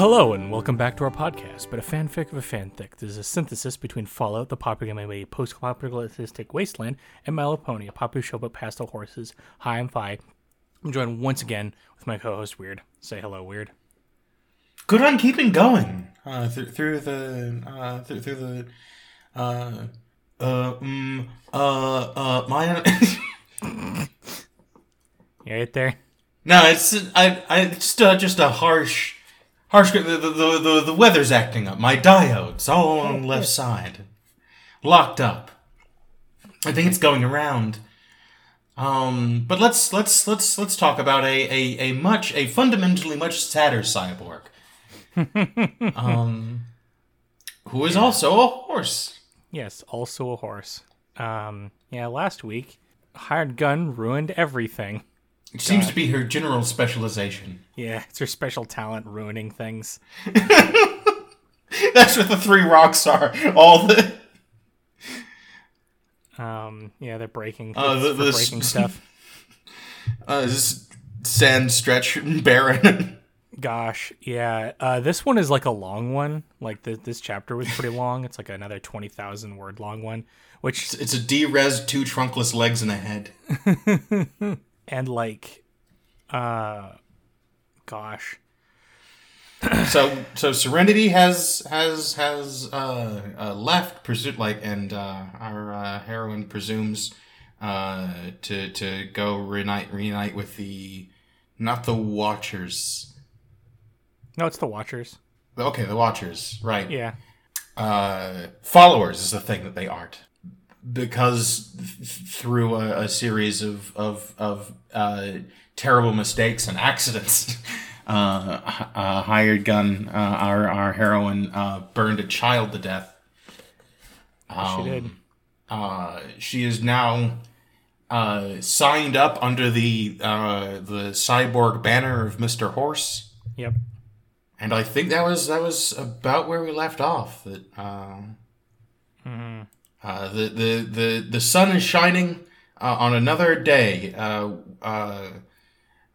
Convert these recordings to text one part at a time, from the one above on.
Hello and welcome back to our podcast, but a fanfic of a fanfic. This is a synthesis between Fallout, the popular MMA post-apocalyptic wasteland, and My Little Pony, a popular show about pastel horses. Hi, I'm Fi. I'm joined once again with my co-host Weird. Say hello, Weird. Good on keeping going uh, th- through the uh, th- through the uh uh mm, uh uh my You right there? no it's I I just uh, just a harsh harsh the, the the the the weather's acting up. My diodes all on the left side. Locked up. I think it's going around. Um but let's let's let's let's talk about a a, a much a fundamentally much sadder cyborg. Um who is also a horse. Yes, also a horse. Um, yeah, last week, hired gun ruined everything. It seems to be her general specialization. Yeah, it's her special talent ruining things. That's what the three rocks are. All the Um, yeah, they're breaking, Uh, the- the- breaking stuff. uh, this sand stretch barren. Gosh, yeah. Uh, this one is like a long one. Like the, this chapter was pretty long. It's like another twenty thousand word long one, which it's a D-res, two trunkless legs and a head. And like, uh, gosh, So, so Serenity has has has uh, uh, left, presu- like, and uh, our uh, heroine presumes uh, to to go reunite reunite with the not the Watchers. no, it's the Watchers. Okay, the Watchers, right? Yeah, uh, followers is the thing that they aren't because th- through a, a series of of of uh, terrible mistakes and accidents, uh, uh, hired gun, uh, our our heroine uh, burned a child to death. she did. Uh, she is now uh, signed up under the uh, the cyborg banner of Mister Horse. Yep. And I think that was that was about where we left off. That um, uh, the, the the the sun is shining uh, on another day uh, uh,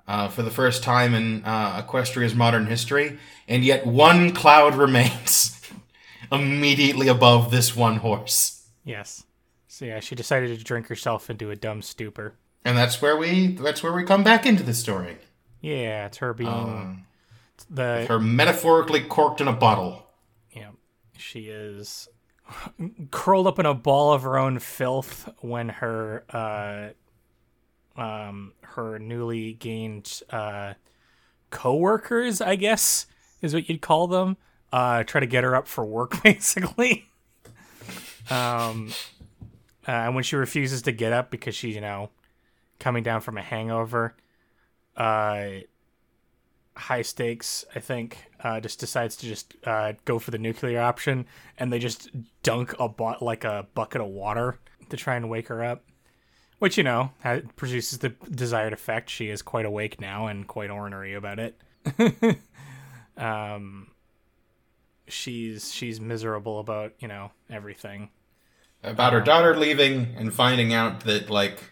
uh, for the first time in uh, Equestria's modern history, and yet one cloud remains immediately above this one horse, Yes. So yeah, she decided to drink herself into a dumb stupor. and that's where we that's where we come back into the story. Yeah, it's her being Um, the her metaphorically corked in a bottle. Yeah, she is curled up in a ball of her own filth when her uh, um, her newly gained uh, co-workers, I guess, is what you'd call them, uh, try to get her up for work, basically. um, uh, and when she refuses to get up because she's, you know, coming down from a hangover, uh, high stakes, I think, uh, just decides to just uh, go for the nuclear option, and they just dunk a bu- like a bucket of water to try and wake her up. Which you know produces the desired effect. She is quite awake now and quite ornery about it. um, she's she's miserable about you know everything. about her daughter leaving and finding out that like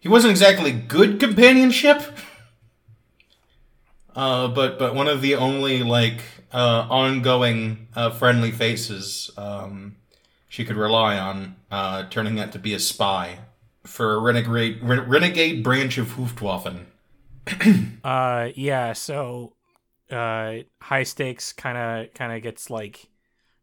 he wasn't exactly good companionship uh but but one of the only like uh ongoing uh friendly faces um she could rely on uh turning out to be a spy for a renegade re- renegade branch of Hoofdwaffen. Uh, yeah. So, uh, high stakes kind of kind of gets like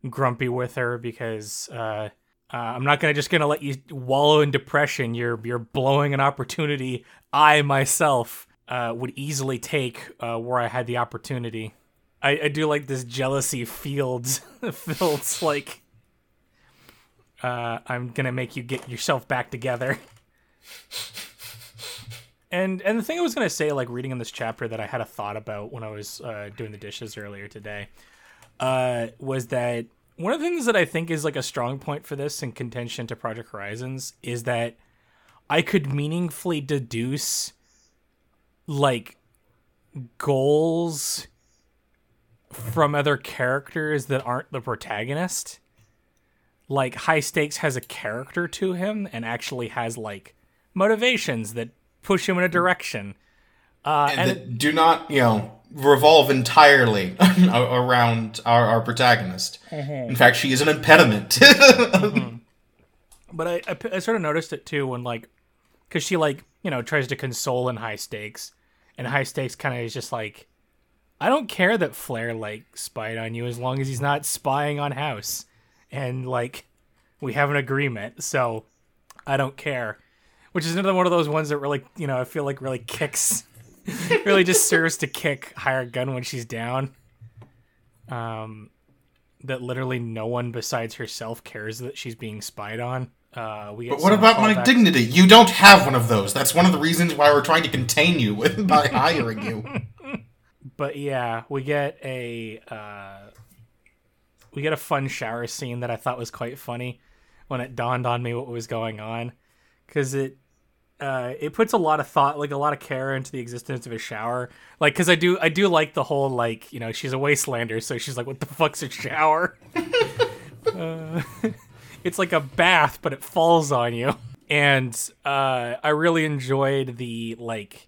grumpy with her because uh, I'm not gonna just gonna let you wallow in depression. You're you're blowing an opportunity I myself uh, would easily take uh, where I had the opportunity. I, I do like this jealousy fields fields like uh, I'm gonna make you get yourself back together. And and the thing I was gonna say, like reading in this chapter that I had a thought about when I was uh, doing the dishes earlier today, uh, was that one of the things that I think is like a strong point for this in contention to Project Horizons is that I could meaningfully deduce like goals from other characters that aren't the protagonist. Like High Stakes has a character to him and actually has like motivations that push him in a direction. Uh, and, and that do not, you know, revolve entirely around our, our protagonist. In fact, she is an impediment. But I, I, I sort of noticed it too when like, because she like you know tries to console in high stakes, and high stakes kind of is just like, I don't care that Flair like spied on you as long as he's not spying on House, and like, we have an agreement, so I don't care. Which is another one of those ones that really you know I feel like really kicks, really just serves to kick Hired Gun when she's down. Um, that literally no one besides herself cares that she's being spied on. Uh, we but what about my dignity? You don't have one of those. That's one of the reasons why we're trying to contain you with by hiring you. but yeah, we get a uh, we get a fun shower scene that I thought was quite funny when it dawned on me what was going on because it uh, it puts a lot of thought, like a lot of care into the existence of a shower. Like, because I do, I do like the whole like, you know, she's a wastelander, so she's like, "What the fuck's a shower?" uh, it's like a bath, but it falls on you. And uh, I really enjoyed the like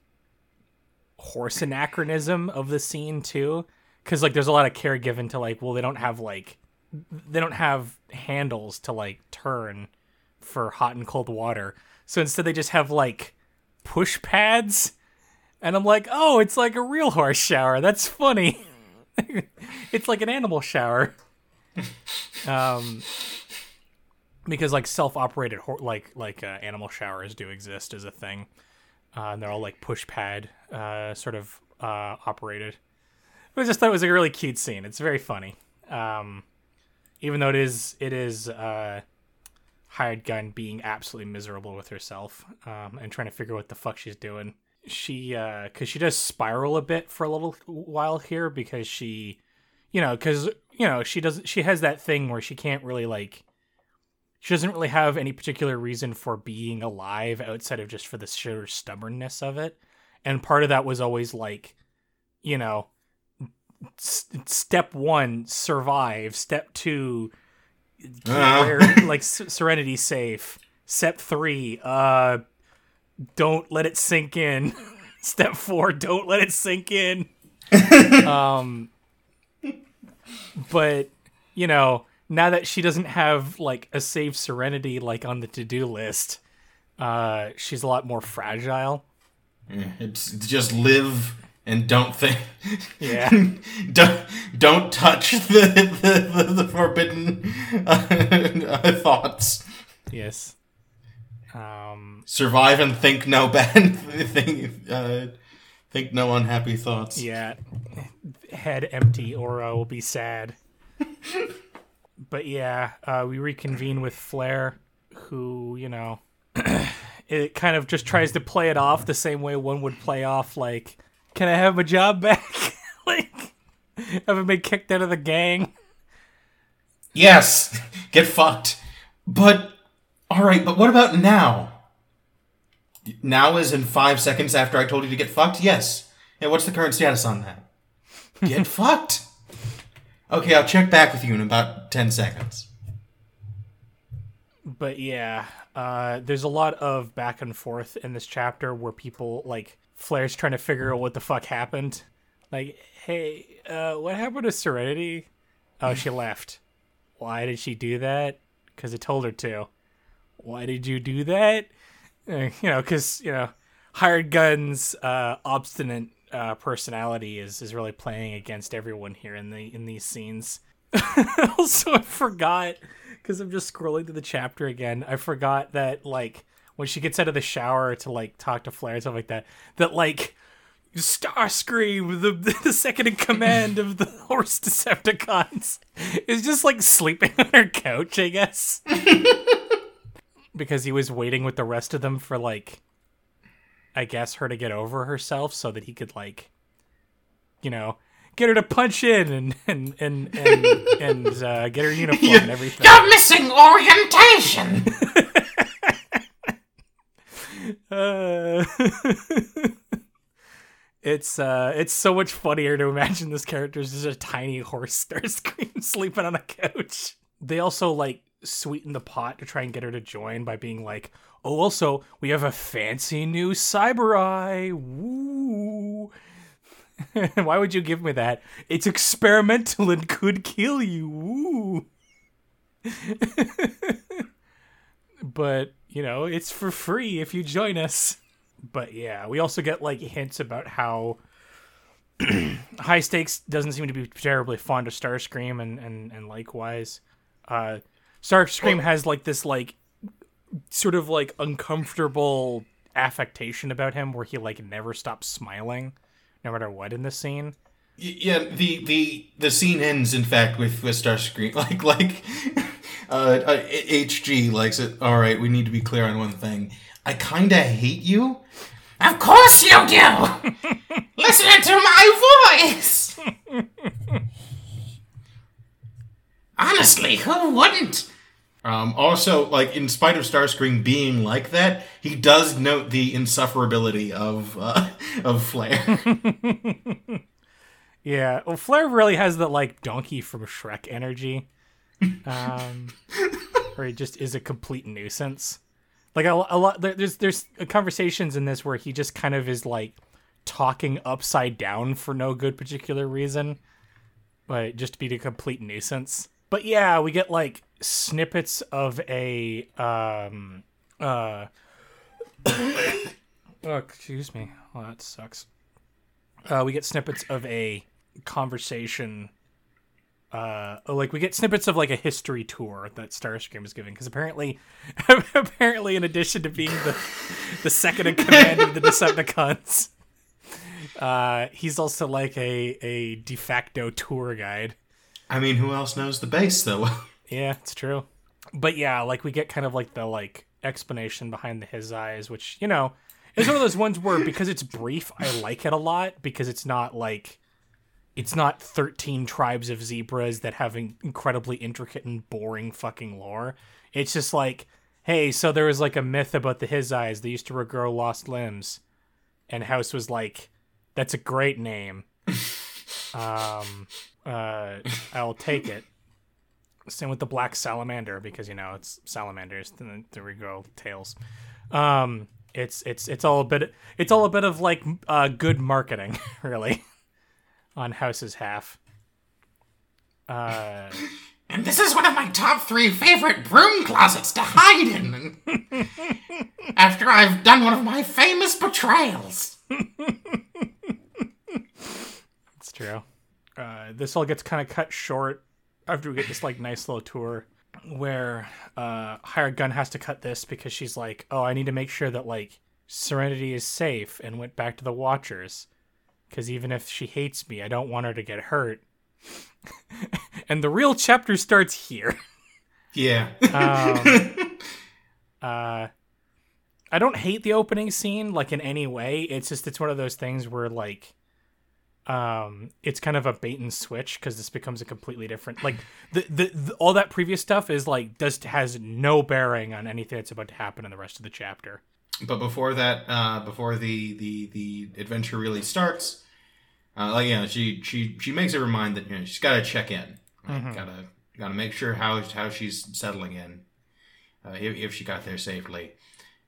horse anachronism of the scene too, because like there's a lot of care given to like, well, they don't have like, they don't have handles to like turn for hot and cold water, so instead they just have like push pads. And I'm like, oh, it's like a real horse shower. That's funny. it's like an animal shower. um, because like self-operated like like uh, animal showers do exist as a thing. Uh, and they're all like push pad uh, sort of uh, operated. I just thought it was a really cute scene. It's very funny. Um, even though it is it is uh, hired gun being absolutely miserable with herself um, and trying to figure out what the fuck she's doing. She because uh, she does spiral a bit for a little while here because she you know because you know she does she has that thing where she can't really like she doesn't really have any particular reason for being alive outside of just for the sheer stubbornness of it. And part of that was always like, you know, s- step one, survive. Step two, uh. like s- serenity safe. Step three, uh, don't let it sink in. step four, don't let it sink in. um, but you know, now that she doesn't have like a save serenity like on the to-do list uh she's a lot more fragile. Yeah, just live and don't think. Yeah. Don't don't touch the the, the, the forbidden uh, thoughts. Yes. Um survive and think no bad think uh, think no unhappy thoughts. Yeah. Head empty or uh, will be sad but yeah, uh, we reconvene with Flair, who you know, it kind of just tries to play it off the same way one would play off like, "Can I have my job back?" like, haven't been kicked out of the gang. Yes, get fucked. But all right, but what about now? Now is in five seconds after I told you to get fucked. Yes. And what's the current status on that? Get fucked. Okay, I'll check back with you in about 10 seconds. But yeah, uh, there's a lot of back and forth in this chapter where people, like, Flair's trying to figure out what the fuck happened. Like, hey, uh, what happened to Serenity? Oh, she left. Why did she do that? Because I told her to. Why did you do that? Uh, you know, because, you know, hired guns, uh, obstinate uh, personality is is really playing against everyone here in the in these scenes. also, I forgot because I'm just scrolling through the chapter again. I forgot that like when she gets out of the shower to like talk to Flair and stuff like that, that like Starscream, the the second in command of the horse Decepticons, is just like sleeping on her couch, I guess. because he was waiting with the rest of them for like I guess her to get over herself so that he could like you know get her to punch in and and and and, and uh, get her uniform and everything. You're missing orientation. uh, it's uh it's so much funnier to imagine this character is just a tiny horse Starscream sleeping on a couch. They also like sweeten the pot to try and get her to join by being like, Oh, also, we have a fancy new cyber eye. Woo. Why would you give me that? It's experimental and could kill you. Woo! but, you know, it's for free if you join us. But yeah, we also get like hints about how high stakes doesn't seem to be terribly fond of Starscream and and and likewise. Uh Starscream well, has like this like sort of like uncomfortable affectation about him where he like never stops smiling no matter what in the scene. Yeah, the the the scene ends in fact with with Starscream like like uh, uh HG likes it. All right, we need to be clear on one thing. I kind of hate you. Of course you do. Listen to my voice. Honestly, who wouldn't? Um, also, like in spite of Starscream being like that, he does note the insufferability of uh, of Flair. yeah, well, Flair really has the like donkey from Shrek energy, um, where he just is a complete nuisance. Like a, a lot, there's there's conversations in this where he just kind of is like talking upside down for no good particular reason, but just to be a complete nuisance. But yeah, we get like snippets of a um uh oh excuse me. Well that sucks. Uh we get snippets of a conversation uh like we get snippets of like a history tour that starscream is giving because apparently apparently in addition to being the the second in command of the decepticons uh he's also like a a de facto tour guide. I mean who else knows the base though Yeah, it's true. But yeah, like we get kind of like the like explanation behind the his eyes, which you know is one of those ones where because it's brief, I like it a lot because it's not like it's not 13 tribes of zebras that have incredibly intricate and boring fucking lore. It's just like, hey, so there was like a myth about the his eyes. They used to regrow lost limbs. And House was like, that's a great name. um, uh, I'll take it. Same with the black salamander because you know it's salamanders. Then there we go, tails. Um, it's it's it's all a bit it's all a bit of like uh, good marketing, really, on House's half. Uh, and this is one of my top three favorite broom closets to hide in. after I've done one of my famous betrayals. It's true. Uh, this all gets kind of cut short after we get this like nice little tour where uh hired gun has to cut this because she's like oh i need to make sure that like serenity is safe and went back to the watchers. Because even if she hates me i don't want her to get hurt. And the real chapter starts here. Yeah. Um, uh i don't hate the opening scene like in any way. It's just it's one of those things where like um it's kind of a bait and switch because this becomes a completely different like the, the, the all that previous stuff is like does has no bearing on anything that's about to happen in the rest of the chapter. But before that uh before the the the adventure really starts uh like yeah she she she makes her mind that you know she's got to check in. Like, mm-hmm. gotta gotta make sure how how she's settling in uh, if, if she got there safely.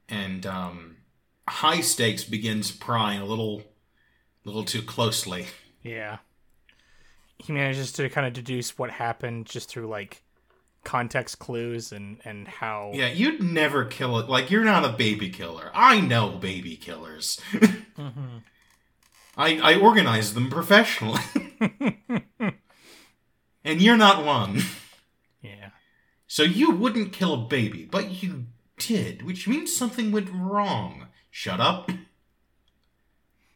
And um high stakes begins prying a little a little too closely. Yeah. He manages to kind of deduce what happened just through like context clues and and how Yeah, you'd never kill it. Like you're not a baby killer. I know baby killers. mm-hmm. I I organize them professionally. and you're not one. Yeah. So you wouldn't kill a baby, but you did, which means something went wrong. Shut up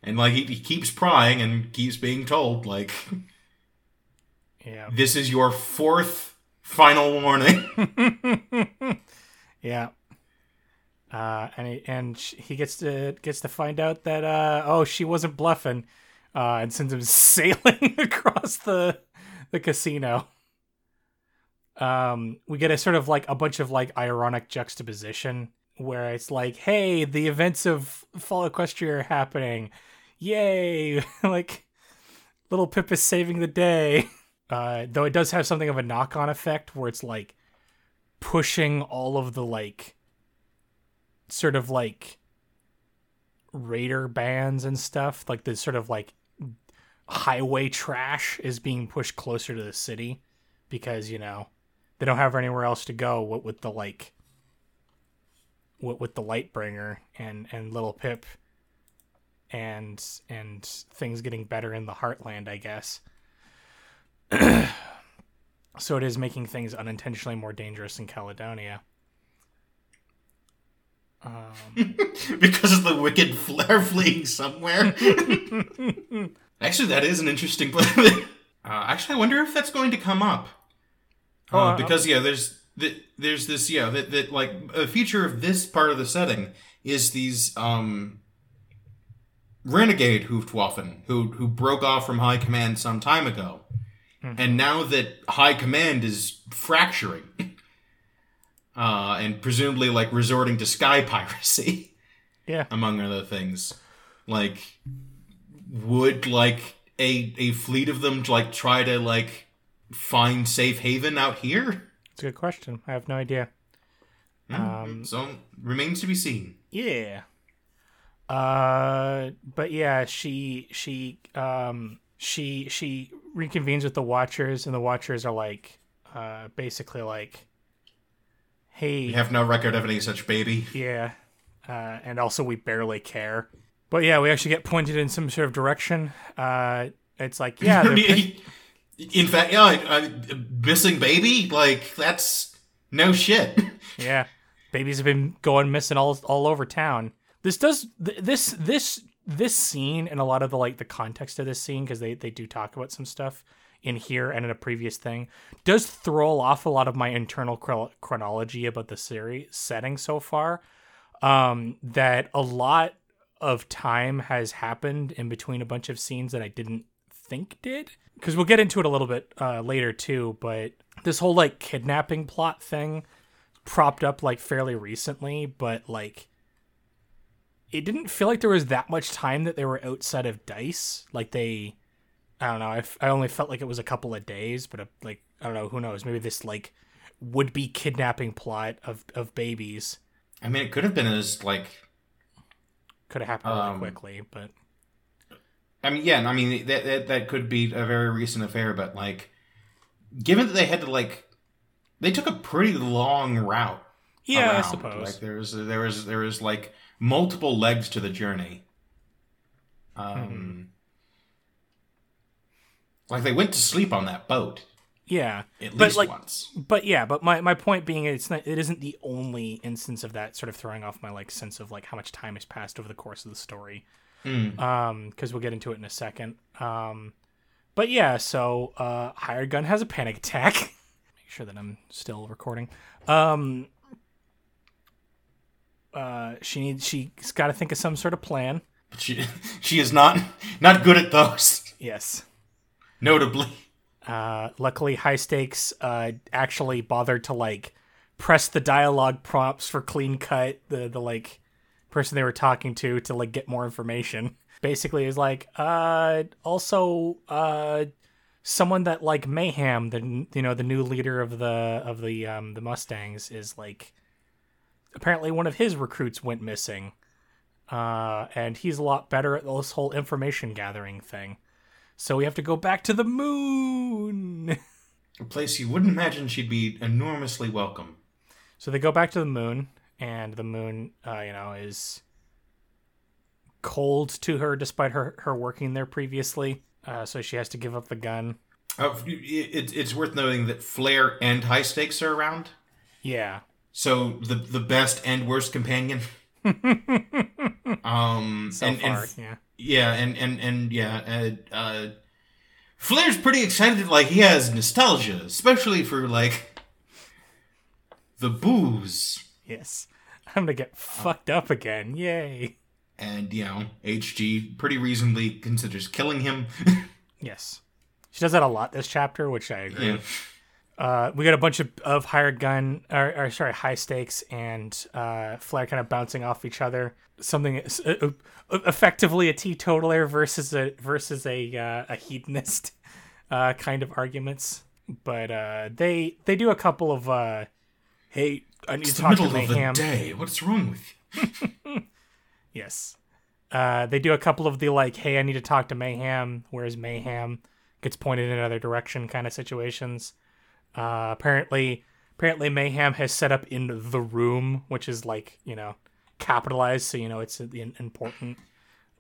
and like he, he keeps prying and keeps being told like yeah. this is your fourth final warning. Yeah. Uh, and he, and he gets to gets to find out that uh, oh she wasn't bluffing uh, and sends him sailing across the the casino. Um we get a sort of like a bunch of like ironic juxtaposition where it's like hey the events of fall equestria are happening. Yay. Like little pip is saving the day. Uh though it does have something of a knock-on effect where it's like pushing all of the like sort of like raider bands and stuff. Like the sort of like highway trash is being pushed closer to the city because you know they don't have anywhere else to go. What with the like, what with the Lightbringer and and Little Pip, and and things getting better in the Heartland, I guess. so it is making things unintentionally more dangerous in Caledonia. Um, because of the wicked flare fleeing somewhere. actually, that is an interesting uh, actually, I wonder if that's going to come up. Uh, oh, because yeah, there's the, there's this yeah that, that like a feature of this part of the setting is these um renegade Hoofdwaffen who who broke off from high command some time ago, mm-hmm. and now that high command is fracturing uh, and presumably like resorting to sky piracy. Yeah. Among other things, like would like a a fleet of them like try to like find safe haven out here? It's a good question. I have no idea. Mm, um, so remains to be seen. Yeah. Uh, but yeah, she she um she she reconvenes with the Watchers, and the Watchers are like, uh, basically like, hey, we have no record of any such baby. Yeah, uh, and also we barely care. But yeah, we actually get pointed in some sort of direction. Uh, it's like, yeah, in fact, yeah, I, missing baby, like that's no shit. yeah, babies have been going missing all all over town. This does this this this scene and a lot of the like the context of this scene because they they do talk about some stuff in here and in a previous thing does throw off a lot of my internal chronology about the series setting so far um, that a lot of time has happened in between a bunch of scenes that I didn't think did because we'll get into it a little bit uh, later too but this whole like kidnapping plot thing propped up like fairly recently but like it didn't feel like there was that much time that they were outside of dice like they I don't know. I, f- I only felt like it was a couple of days, but a, uh, like I don't know. Who knows? Maybe this like would be kidnapping plot of of babies. I mean, it could have been as like could have happened um, really quickly, but I mean, yeah. And I mean, that, that that could be a very recent affair, but like, given that they had to like, they took a pretty long route. Yeah, around. I suppose. Like there was there was there was like multiple legs to the journey. Um. Mm-hmm like they went to sleep on that boat. Yeah, at least like, once. But yeah, but my, my point being, it's not it isn't the only instance of that sort of throwing off my like sense of like how much time has passed over the course of the story. Mm. Um, because we'll get into it in a second. Um, but yeah, so uh, hired gun has a panic attack. Make sure that I'm still recording. Um, uh, she needs she's got to think of some sort of plan. But she she is not not good at those. Yes. Notably. Uh, luckily, high stakes uh, actually bothered to like press the dialogue prompts for clean cut the the like person they were talking to to like get more information. Basically, is like uh also uh someone that like Mayhem, the you know the new leader of the of the um the Mustangs is like apparently one of his recruits went missing. Uh, and he's a lot better at this whole information gathering thing. So we have to go back to the moon. A place you wouldn't imagine she'd be enormously welcome. So they go back to the moon, and the moon, uh, you know, is cold to her despite her, her working there previously. Uh, so she has to give up the gun. Uh, it, it's worth noting that Flare and High Stakes are around. Yeah. So the the best and worst companion. um, so and, far, and, yeah. Yeah, and and and yeah, uh, uh, Flare's pretty excited. Like he has nostalgia, especially for like the booze. Yes, I'm gonna get fucked up again. Yay! And you know, HG pretty reasonably considers killing him. yes, she does that a lot this chapter, which I agree. Yeah. Uh, we got a bunch of, of hired gun, or, or sorry, high stakes, and uh, Flare kind of bouncing off each other. Something uh, uh, effectively a teetotaler versus a versus a uh, a hedonist uh, kind of arguments. But uh, they they do a couple of uh, hey, I need it's to talk to Mayhem. day. What's wrong with you? yes. Uh, they do a couple of the like, hey, I need to talk to Mayhem. Where's Mayhem? Gets pointed in another direction kind of situations. Uh, apparently, apparently Mayhem has set up in the room, which is like you know capitalized, so you know it's important.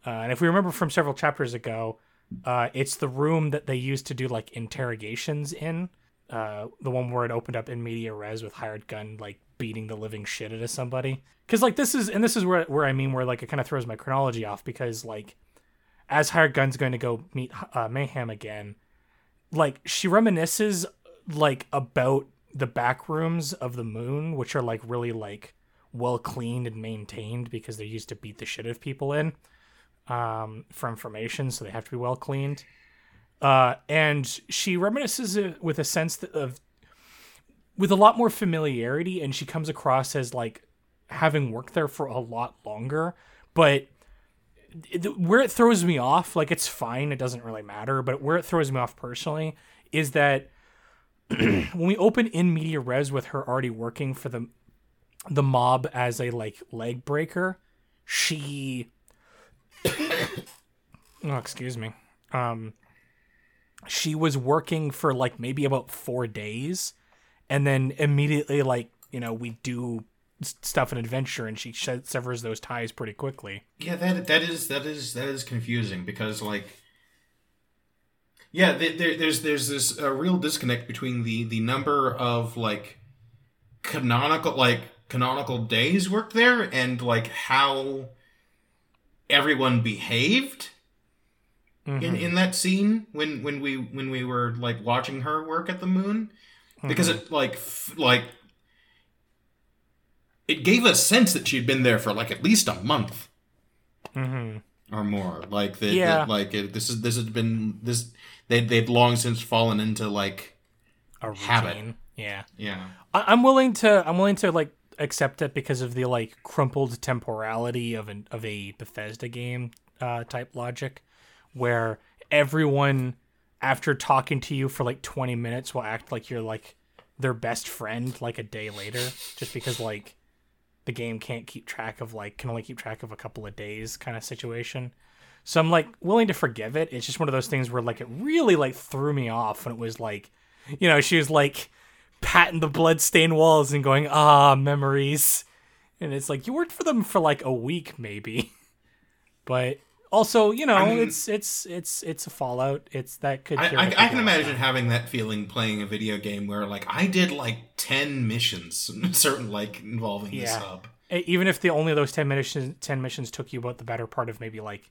Uh, and if we remember from several chapters ago, uh, it's the room that they used to do like interrogations in. Uh, the one where it opened up in media res with hired gun like beating the living shit out of somebody. Because like this is, and this is where where I mean where like it kind of throws my chronology off because like as hired gun's going to go meet uh, mayhem again, like she reminisces like about the back rooms of the moon, which are like really like well cleaned and maintained because they're used to beat the shit out of people in um, for information, so they have to be well cleaned. Uh, and she reminisces with a sense of, with a lot more familiarity, and she comes across as like having worked there for a lot longer. But where it throws me off, like it's fine, it doesn't really matter. But where it throws me off personally is that when we open in media res with her already working for the the mob as a like leg breaker, she oh, excuse me. Um, she was working for like maybe about four days, and then immediately, like you know, we do stuff and adventure, and she severs those ties pretty quickly. Yeah, that that is that is that is confusing because like. Yeah, there, there's there's this uh, real disconnect between the the number of like canonical like canonical days worked there and like how everyone behaved mm-hmm. in in that scene when when we when we were like watching her work at the moon mm-hmm. because it like f- like it gave a sense that she'd been there for like at least a month mm-hmm. or more like that, yeah. That, like it, this is this has been this they they'd long since fallen into like a routine. habit yeah yeah I, i'm willing to i'm willing to like accept it because of the like crumpled temporality of an of a Bethesda game uh, type logic, where everyone after talking to you for like 20 minutes will act like you're like their best friend like a day later just because like the game can't keep track of like can only keep track of a couple of days kind of situation so i'm like willing to forgive it it's just one of those things where like it really like threw me off when it was like you know she was like patting the bloodstained walls and going, ah, memories. And it's like you worked for them for like a week, maybe. But also, you know, I mean, it's it's it's it's a Fallout. It's that could. I, I, I can imagine having that feeling playing a video game where like I did like ten missions, certain like involving yeah. this hub. Even if the only those ten missions ten missions took you about the better part of maybe like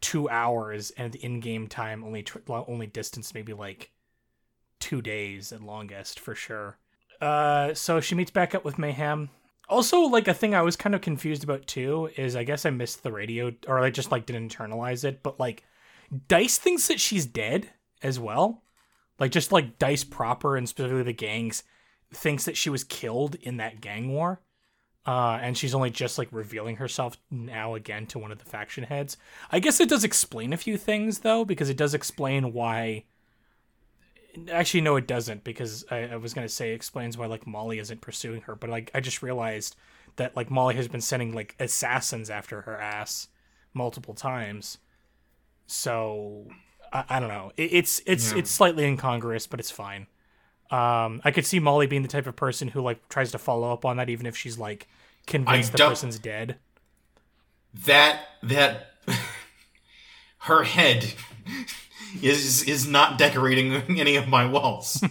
two hours, and the in-game time only tr- only distance maybe like two days at longest for sure. Uh, so she meets back up with Mayhem. Also, like a thing I was kind of confused about too is I guess I missed the radio or I just like didn't internalize it, but like Dice thinks that she's dead as well. Like just like Dice proper and specifically the gangs thinks that she was killed in that gang war. Uh, and she's only just like revealing herself now again to one of the faction heads. I guess it does explain a few things though, because it does explain why actually no it doesn't because I, I was gonna say explains why like Molly isn't pursuing her, but like I just realized that like Molly has been sending like assassins after her ass multiple times. So I, I don't know. It, it's it's yeah. it's slightly incongruous, but it's fine. Um, I could see Molly being the type of person who like tries to follow up on that, even if she's like convinced the person's dead. That that her head is is not decorating any of my walls.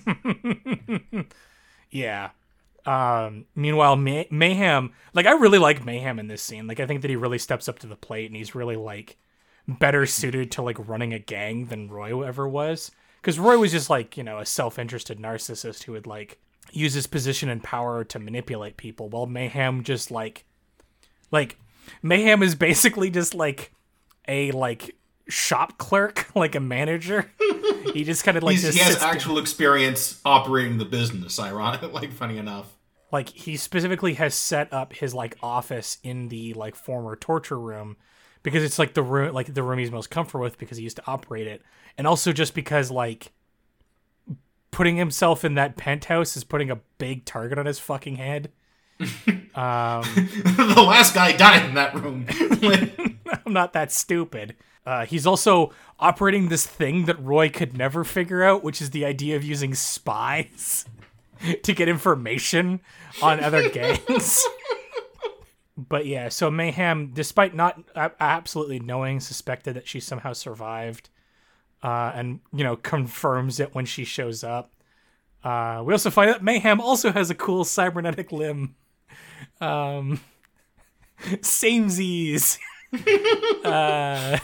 yeah. Um, meanwhile, May- Mayhem, like I really like Mayhem in this scene. Like I think that he really steps up to the plate, and he's really like better suited to like running a gang than Roy ever was. Because Roy was just like you know a self-interested narcissist who would like use his position and power to manipulate people, while Mayhem just like like Mayhem is basically just like a like shop clerk, like a manager. he just kind of like he has actual experience operating the business. Ironic, like funny enough. Like he specifically has set up his like office in the like former torture room because it's like the room like the room he's most comfortable with because he used to operate it, and also just because like putting himself in that penthouse is putting a big target on his fucking head. um, the last guy died in that room. I'm not that stupid. Uh, he's also operating this thing that Roy could never figure out, which is the idea of using spies to get information on other gangs. but yeah, so Mayhem, despite not absolutely knowing, suspected that she somehow survived, uh, and you know confirms it when she shows up. Uh, we also find that Mayhem also has a cool cybernetic limb. Um, samesies. uh,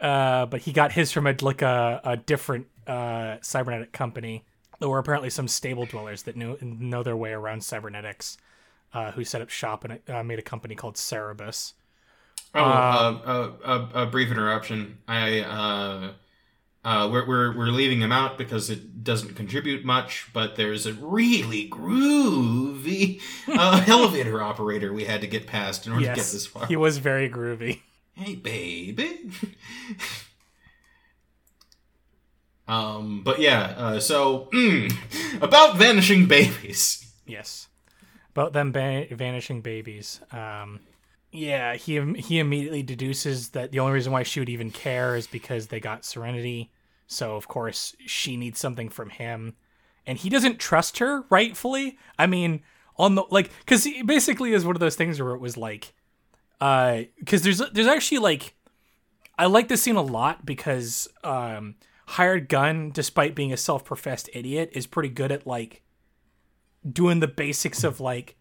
uh, but he got his from a like a, a different uh, cybernetic company. There were apparently some stable dwellers that knew know their way around cybernetics, uh, who set up shop and uh, made a company called Cerebus. Oh, uh, uh, uh, a brief interruption. I uh, uh, we're, we're we're leaving him out because it doesn't contribute much, but there's a really groovy uh, elevator operator we had to get past in order yes, to get this far. He was very groovy. Hey, baby. um, but yeah. Uh, so mm, about vanishing babies. Yes, about them ba- vanishing babies. Um, yeah, he he immediately deduces that the only reason why she would even care is because they got Serenity. So of course she needs something from him, and he doesn't trust her. Rightfully, I mean, on the like, because he basically is one of those things where it was like, uh, because there's there's actually like, I like this scene a lot because um, hired gun, despite being a self-professed idiot, is pretty good at like doing the basics of like,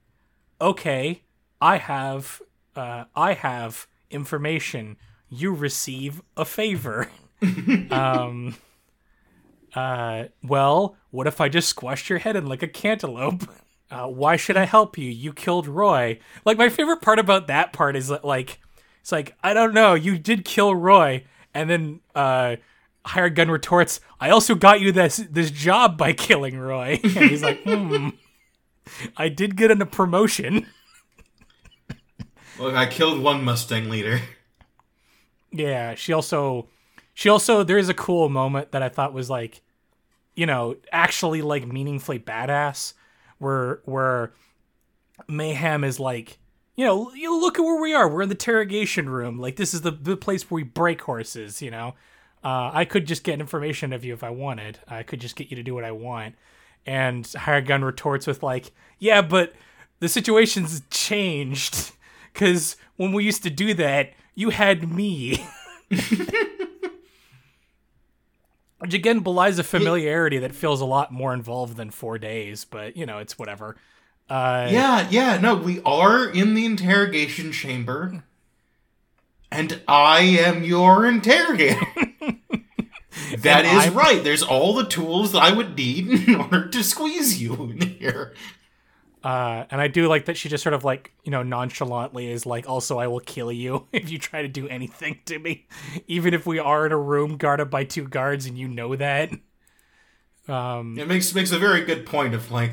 okay, I have uh, I have information. You receive a favor. um, uh, well, what if I just squashed your head in like a cantaloupe? Uh, why should I help you? You killed Roy. Like my favorite part about that part is that like it's like I don't know, you did kill Roy, and then uh, hired gun retorts, I also got you this this job by killing Roy. And he's like, hmm, I did get a promotion. Look, I killed one Mustang leader. Yeah, she also she also there is a cool moment that I thought was like, you know, actually like meaningfully badass, where where Mayhem is like, you know, you look at where we are. We're in the interrogation room. Like this is the the place where we break horses. You know, uh, I could just get information of you if I wanted. I could just get you to do what I want. And Hired Gun retorts with like, yeah, but the situation's changed because when we used to do that, you had me. Which again belies a familiarity that feels a lot more involved than four days, but you know, it's whatever. Uh, yeah, yeah, no, we are in the interrogation chamber, and I am your interrogator. That is I'm... right. There's all the tools that I would need in order to squeeze you in here. Uh, and I do like that she just sort of like, you know, nonchalantly is like, also, I will kill you if you try to do anything to me. Even if we are in a room guarded by two guards and you know that. Um, it makes makes a very good point of like,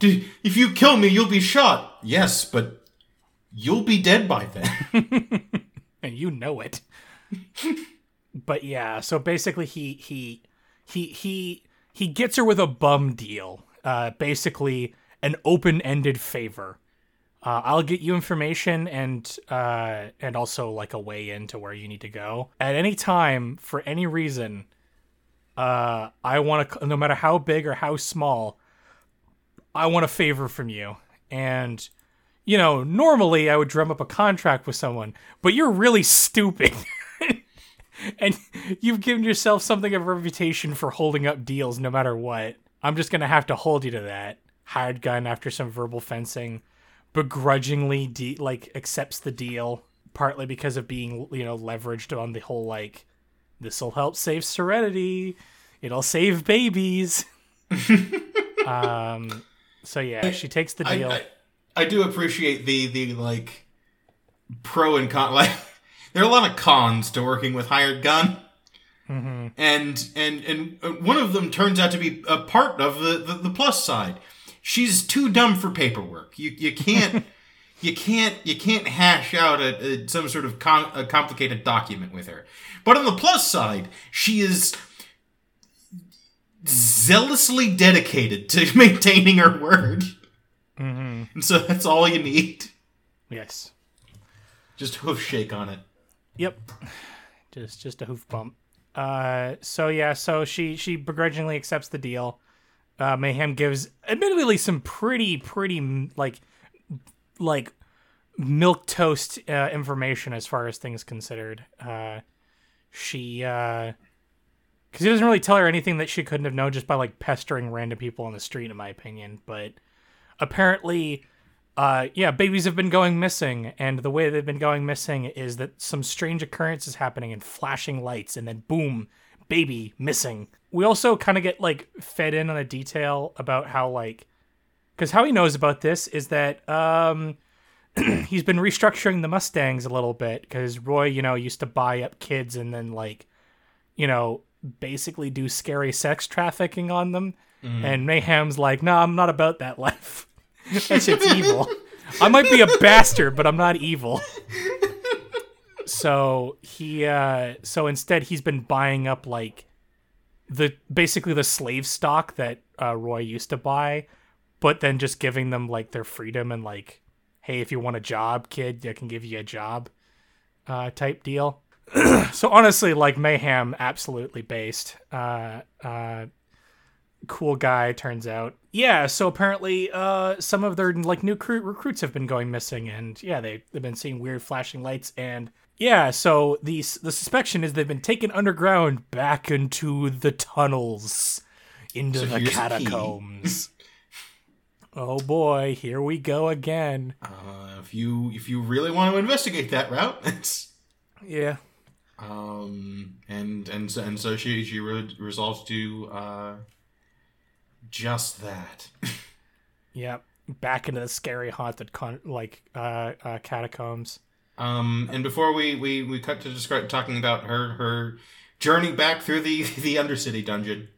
if you kill me, you'll be shot. Yes, but you'll be dead by then. and you know it. but yeah, so basically he he he he he gets her with a bum deal. Uh, basically an open-ended favor. Uh, I'll get you information and uh, and also like a way into where you need to go at any time for any reason. Uh, I want to, no matter how big or how small, I want a favor from you. And you know, normally I would drum up a contract with someone, but you're really stupid. and you've given yourself something of a reputation for holding up deals no matter what. I'm just gonna have to hold you to that hired gun after some verbal fencing, begrudgingly de- like accepts the deal, partly because of being you know leveraged on the whole like this will help save Serenity, it'll save babies. um, so yeah, she takes the deal. I, I, I do appreciate the the like pro and con like there are a lot of cons to working with hired gun. Mm-hmm. And and and one of them turns out to be a part of the, the, the plus side she's too dumb for paperwork. You you can't you can't you can't hash out a, a some sort of com- a complicated document with her. But on the plus side, she is zealously dedicated to maintaining her word. Mm-hmm. And so that's all you need. Yes. Just a hoof shake on it. Yep. Just just a hoof bump. Uh, so yeah, so she she begrudgingly accepts the deal. Uh, Mayhem gives admittedly some pretty pretty like like milk toast uh, information as far as things considered. Uh, she uh, because he doesn't really tell her anything that she couldn't have known just by like pestering random people on the street, in my opinion. But apparently, uh, yeah, babies have been going missing, and the way they've been going missing is that some strange occurrence is happening and flashing lights, and then boom, baby missing. We also kind of get like fed in on a detail about how like, because how he knows about this is that um, he's been restructuring the Mustangs a little bit because Roy, you know, used to buy up kids and then like, you know, basically do scary sex trafficking on them. And Mayhem's like, no, I'm not about that life. that shit's evil. I might be a bastard, but I'm not evil. so he, uh, so instead he's been buying up like the basically the slave stock that uh, Roy used to buy, but then just giving them like their freedom and like, hey, if you want a job, kid, I can give you a job, uh, type deal. so honestly, like Mayhem, absolutely based. Uh, uh, cool guy turns out. Yeah, so apparently, uh, some of their like new cru- recruits have been going missing, and yeah, they they've been seeing weird flashing lights, and yeah, so the the suspicion is they've been taken underground back into the tunnels, into So the catacombs. oh boy, here we go again. Uh, if you if you really want to investigate that route, it's Yeah, um and and so, and so she she re- resolves to uh just that. yeah, back into the scary haunted con- like uh, uh catacombs. Um, and before we, we, we cut to describe talking about her her journey back through the the Undercity dungeon,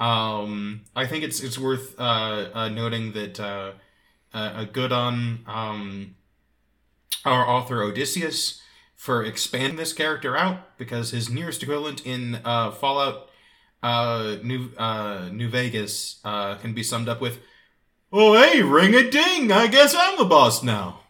um, I think it's it's worth uh, uh, noting that uh, uh, a good on um, our author Odysseus for expanding this character out because his nearest equivalent in uh, Fallout uh, New New Vegas can be summed up with, "Oh hey, ring a ding! I guess I'm the boss now."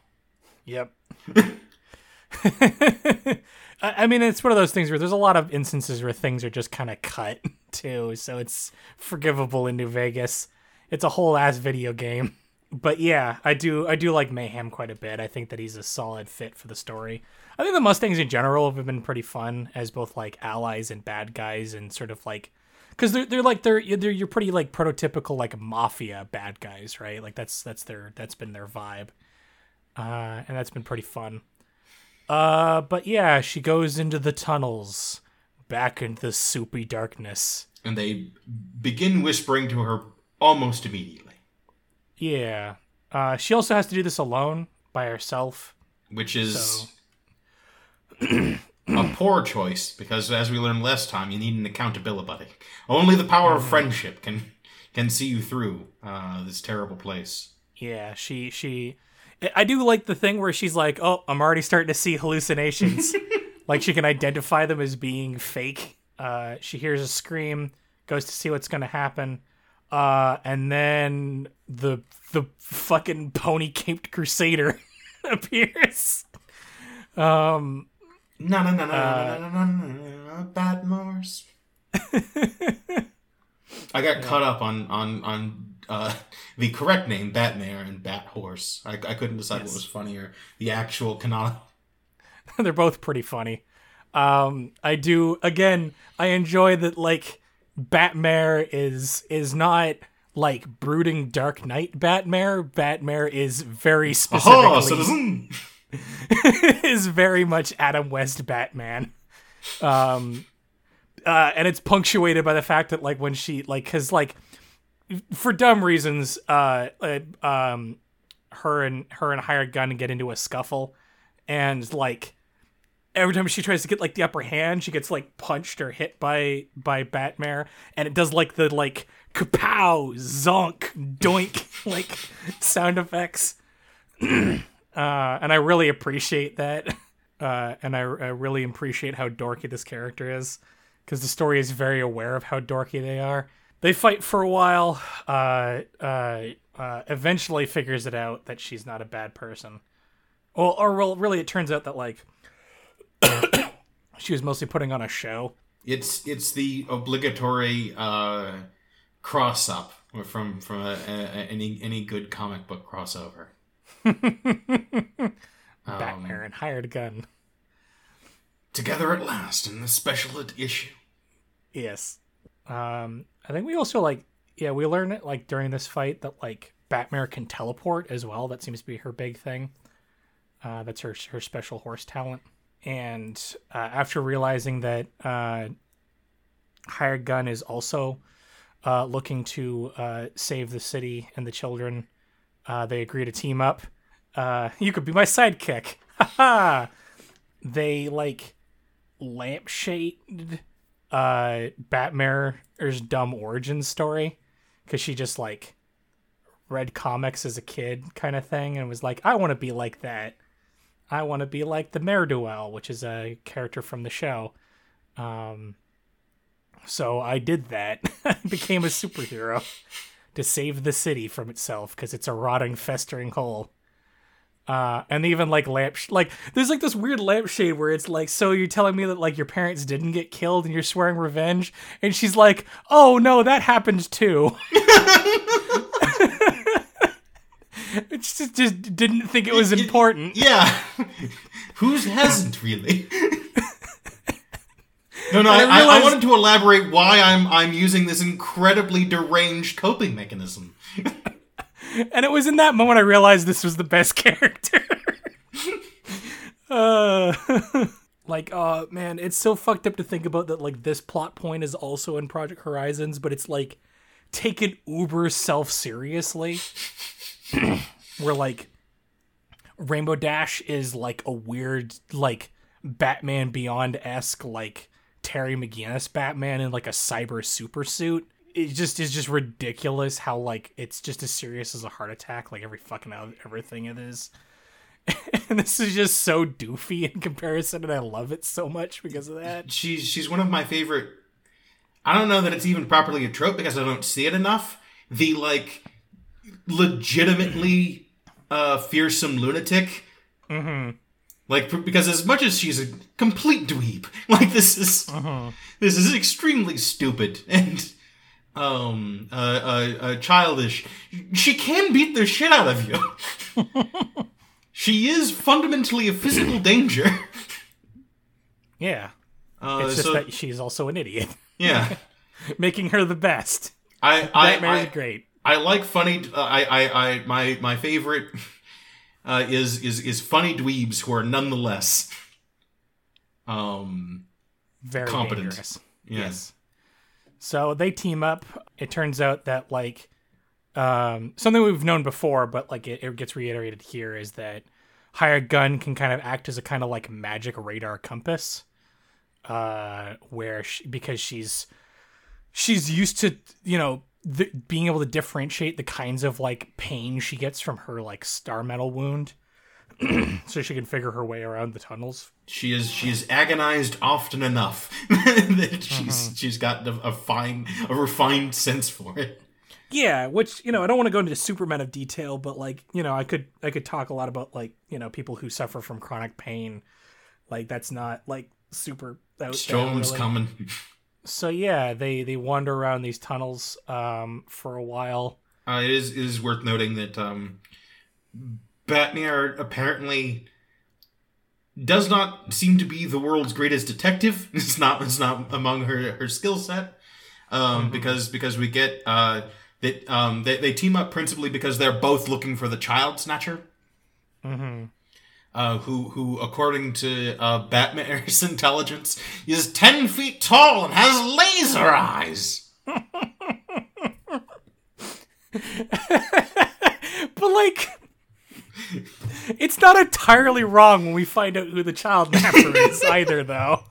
Yep. I mean, it's one of those things where there's a lot of instances where things are just kind of cut too, so it's forgivable in New Vegas. It's a whole ass video game, but yeah, I do I do like Mayhem quite a bit. I think that he's a solid fit for the story. I think the Mustangs in general have been pretty fun as both like allies and bad guys, and sort of like because they're they're like they're they're you're pretty like prototypical like mafia bad guys, right? Like that's that's their that's been their vibe uh, and that's been pretty fun. Uh, but yeah, she goes into the tunnels, back into the soupy darkness. and they begin whispering to her almost immediately, Yeah. Uh, she also has to do this alone by herself. which is So- a poor choice because, as we learned last time, you need an accountability buddy. Only the power of friendship can can see you through uh, this terrible place. Yeah, she she. I do like the thing where she's like, "Oh, I'm already starting to see hallucinations." like she can identify them as being fake. Uh, she hears a scream, goes to see what's going to happen, uh, and then the the fucking pony caped crusader appears. Um, no, no, no, no, no, no, bad Mars. I got yeah. caught up on on on uh, the correct name, Batmare and Bat Horse. I, I couldn't decide Yes. what was funnier, the actual canonical. they're both pretty funny. Um, I do again. I enjoy that like Batmare is is not like brooding Dark Knight Batmare. Batmare is very specifically Oh, citizen! is very much Adam West Batman. Um, uh, and it's punctuated by the fact that like when she like because like for dumb reasons, uh, um, her and her and hired gun get into a scuffle, and like every time she tries to get like the upper hand, she gets like punched or hit by by Batmare, and it does like the like kapow, zonk, doink like sound effects. uh, and I really appreciate that. Uh, and I, I really appreciate how dorky this character is because the story is very aware of how dorky they are. They fight for a while. Uh, uh, uh, eventually figures it out that she's not a bad person. Well, or well, really, it turns out that like she was mostly putting on a show. It's it's the obligatory uh, cross up from from a, a, any any good comic book crossover. Batman and hired gun. Together at last in the special issue. Yes. Um, I think we also like yeah we learn it like during this fight that like Batmare can teleport as well. That seems to be her big thing. Uh, that's her her special horse talent. And uh, after realizing that uh, hired gun is also uh, looking to uh, save the city and the children, uh, they agree to team up. Uh, you could be my sidekick. They like lampshade uh Batmare's dumb origin story because she just like read comics as a kid kind of thing and was like, I want to be like that. I want to be like the Mare Do Well, which is a character from the show. Um, so I did that. became a superhero to save the city from itself because it's a rotting, festering hole. Uh, and even like lamp, like there's like this weird lampshade where it's like, so you're telling me that like your parents didn't get killed and you're swearing revenge, and she's like, oh no, that happened too. it just, just didn't think it was important. Yeah, whose hasn't really? No, no, I, I, realized... I, wanted to elaborate why I'm I'm using this incredibly deranged coping mechanism. and it was in that moment I realized this was the best character. uh, like, oh man, it's so fucked up to think about that. Like, this plot point is also in Project Horizons, but it's like taken uber self seriously. where like Rainbow Dash is like a weird, like Batman Beyond esque, like Terry McGinnis Batman in like a cyber super suit it just is just ridiculous how like it's just as serious as a heart attack like every fucking everything it is and this is just so doofy in comparison and i love it so much because of that she's she's one of my favorite i don't know that it's even properly a trope because i don't see it enough the like legitimately uh fearsome lunatic mm-hmm. like because as much as she's a complete dweeb like this is mm-hmm. this is extremely stupid and um, uh, uh, uh, childish, she can beat the shit out of you. she is fundamentally a physical danger. Yeah. Uh, it's just so, that she's also an idiot. Yeah. Making her the best. I, I, Nightmare's I, great. I like funny. Uh, I, I, I, my, my favorite uh, is is is funny dweebs who are nonetheless um very competent. Dangerous. Yeah. Yes. So they team up. It turns out that like um, something we've known before, but like it, it gets reiterated here is that hired gun can kind of act as a kind of like magic radar compass, uh, where she, because she's she's used to you know the, being able to differentiate the kinds of like pain she gets from her like star metal wound so she can figure her way around the tunnels. She is she's agonized often enough that she's mm-hmm. she's got a, a fine a refined sense for it. Yeah, which you know I don't want to go into super amount of detail, but like you know I could I could talk a lot about like you know people who suffer from chronic pain, like that's not like super. Out Storm's really. coming. So yeah, they they wander around these tunnels um, for a while. Uh, it is it is worth noting that um, Batman apparently does not seem to be the world's greatest detective. It's not it's not among her her skill set. Um, mm-hmm. because because we get uh that um they, they team up principally because they're both looking for the child snatcher. Mm-hmm. Uh, who who according to uh, Batman's intelligence is ten feet tall and has laser eyes. but like it's not entirely wrong when we find out who the child napper is either, though.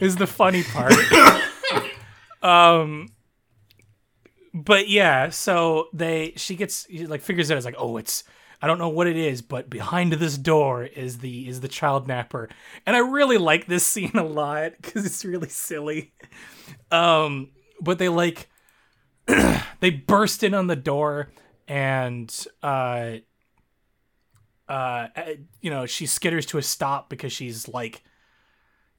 Is the funny part. um, but yeah, so they she gets like figures out it's like oh it's I don't know what it is, but behind this door is the is the child napper, and I really like this scene a lot because it's really silly. Um, but they like they burst in on the door and uh uh, you know, she skitters to a stop because she's like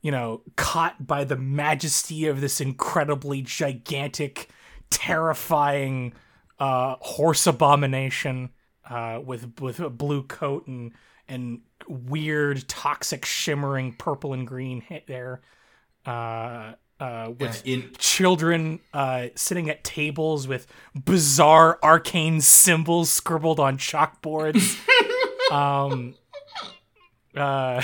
you know, caught by the majesty of this incredibly gigantic, terrifying uh, horse abomination uh, with with a blue coat and and weird, toxic, shimmering purple and green hair. Uh, uh, with Yeah, in- children uh, sitting at tables with bizarre arcane symbols scribbled on chalkboards. um, uh,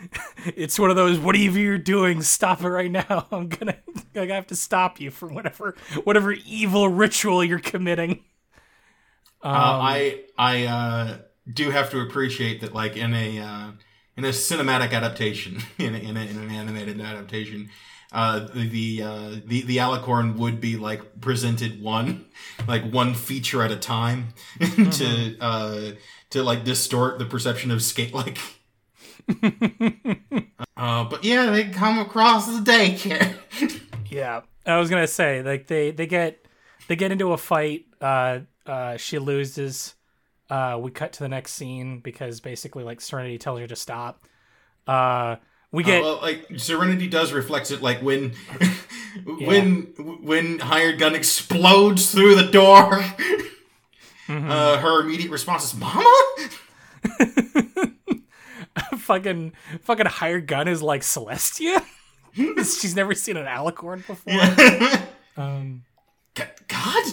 it's one of those whatever you're doing, stop it right now. I'm gonna, I have to stop you from whatever whatever evil ritual you're committing. Uh, I I uh, do have to appreciate that, like in a uh, in a cinematic adaptation, in a, in, a, in an animated adaptation, uh, the the, uh, the the alicorn would be like presented one like one feature at a time to uh, to like distort the perception of skate like. uh, but yeah, they come across the daycare. Yeah, I was gonna say like they they get they get into a fight. Uh, uh, she loses. Uh, we cut to the next scene because basically like Serenity tells her to stop. Uh, we get well, like Serenity does reflects it, like when when when hired gun explodes through the door. Uh, her immediate response is "Mama." fucking fucking hired gun is like Celestia. She's never seen an alicorn before. Um, G- God,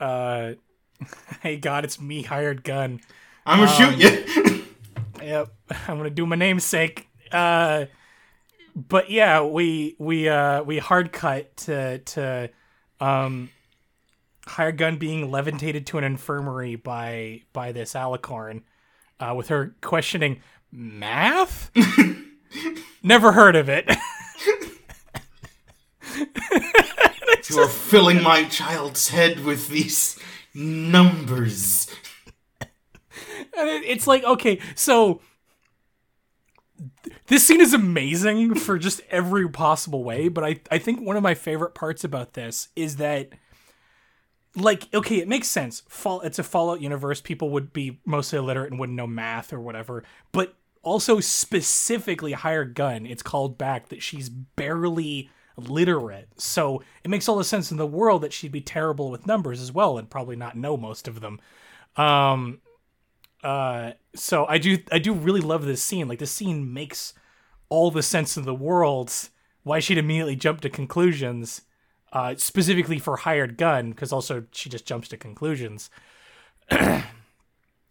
uh, hey God, it's me, hired gun. I'm gonna shoot you. Yep, I'm gonna do my namesake. Uh, but yeah, we we uh we hard cut to to um hired gun being levitated to an infirmary by by this alicorn, uh, with her questioning math. Never heard of it. you are filling my child's head with these numbers. And it, it's like, okay, so this scene is amazing for just every possible way, but I, I think one of my favorite parts about this is that like okay, it makes sense. Fall it's a Fallout universe, people would be mostly illiterate and wouldn't know math or whatever. But also specifically hired gun, it's called back that she's barely literate. So it makes all the sense in the world that she'd be terrible with numbers as well and probably not know most of them. Um uh so i do i do really love this scene like this scene makes all the sense in the world why she'd immediately jump to conclusions uh specifically for hired gun because also she just jumps to conclusions.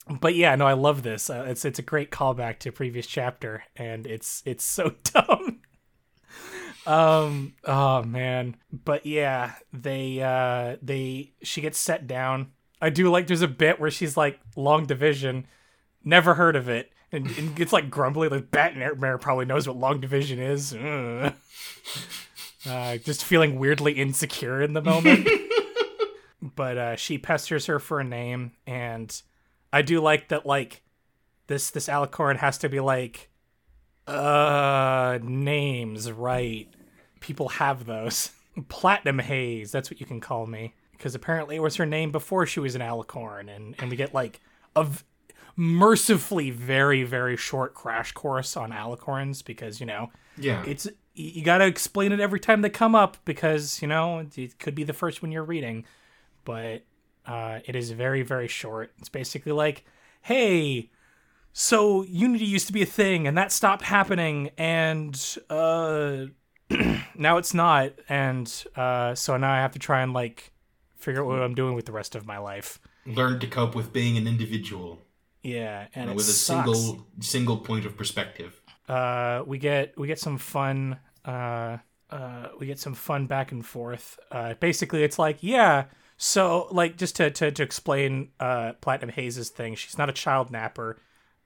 But yeah no i love this. Uh, it's it's a great callback to previous chapter and it's it's so dumb. Um oh man. But yeah they uh they she gets set down. I do like there's a bit where she's like long division. Never heard of it. And, and gets like grumbly like batmare probably knows what long division is. uh just feeling weirdly insecure in the moment. But uh she pesters her for a name and i do like that like this this alicorn has to be like uh names right? People have those. Platinum haze that's what you can call me. Because apparently it was her name before she was an alicorn and and we get like a v- mercifully very very short crash course on alicorns because you know Yeah, it's you you got to explain it every time they come up because you know it- could be the first one you're reading. But uh, it is very very short. It's basically like hey so unity used to be a thing and that stopped happening and uh, now it's not. And uh, so now i have to try and like figure out what i'm doing with the rest of my life. Learn to cope with being an individual. Yeah and it with a sucks. single single point of perspective. Uh, we get we get some fun uh, uh, we get some fun back and forth. Uh, basically, it's like yeah. So like just to to, to explain uh, Platinum Haze's thing, she's not a child napper.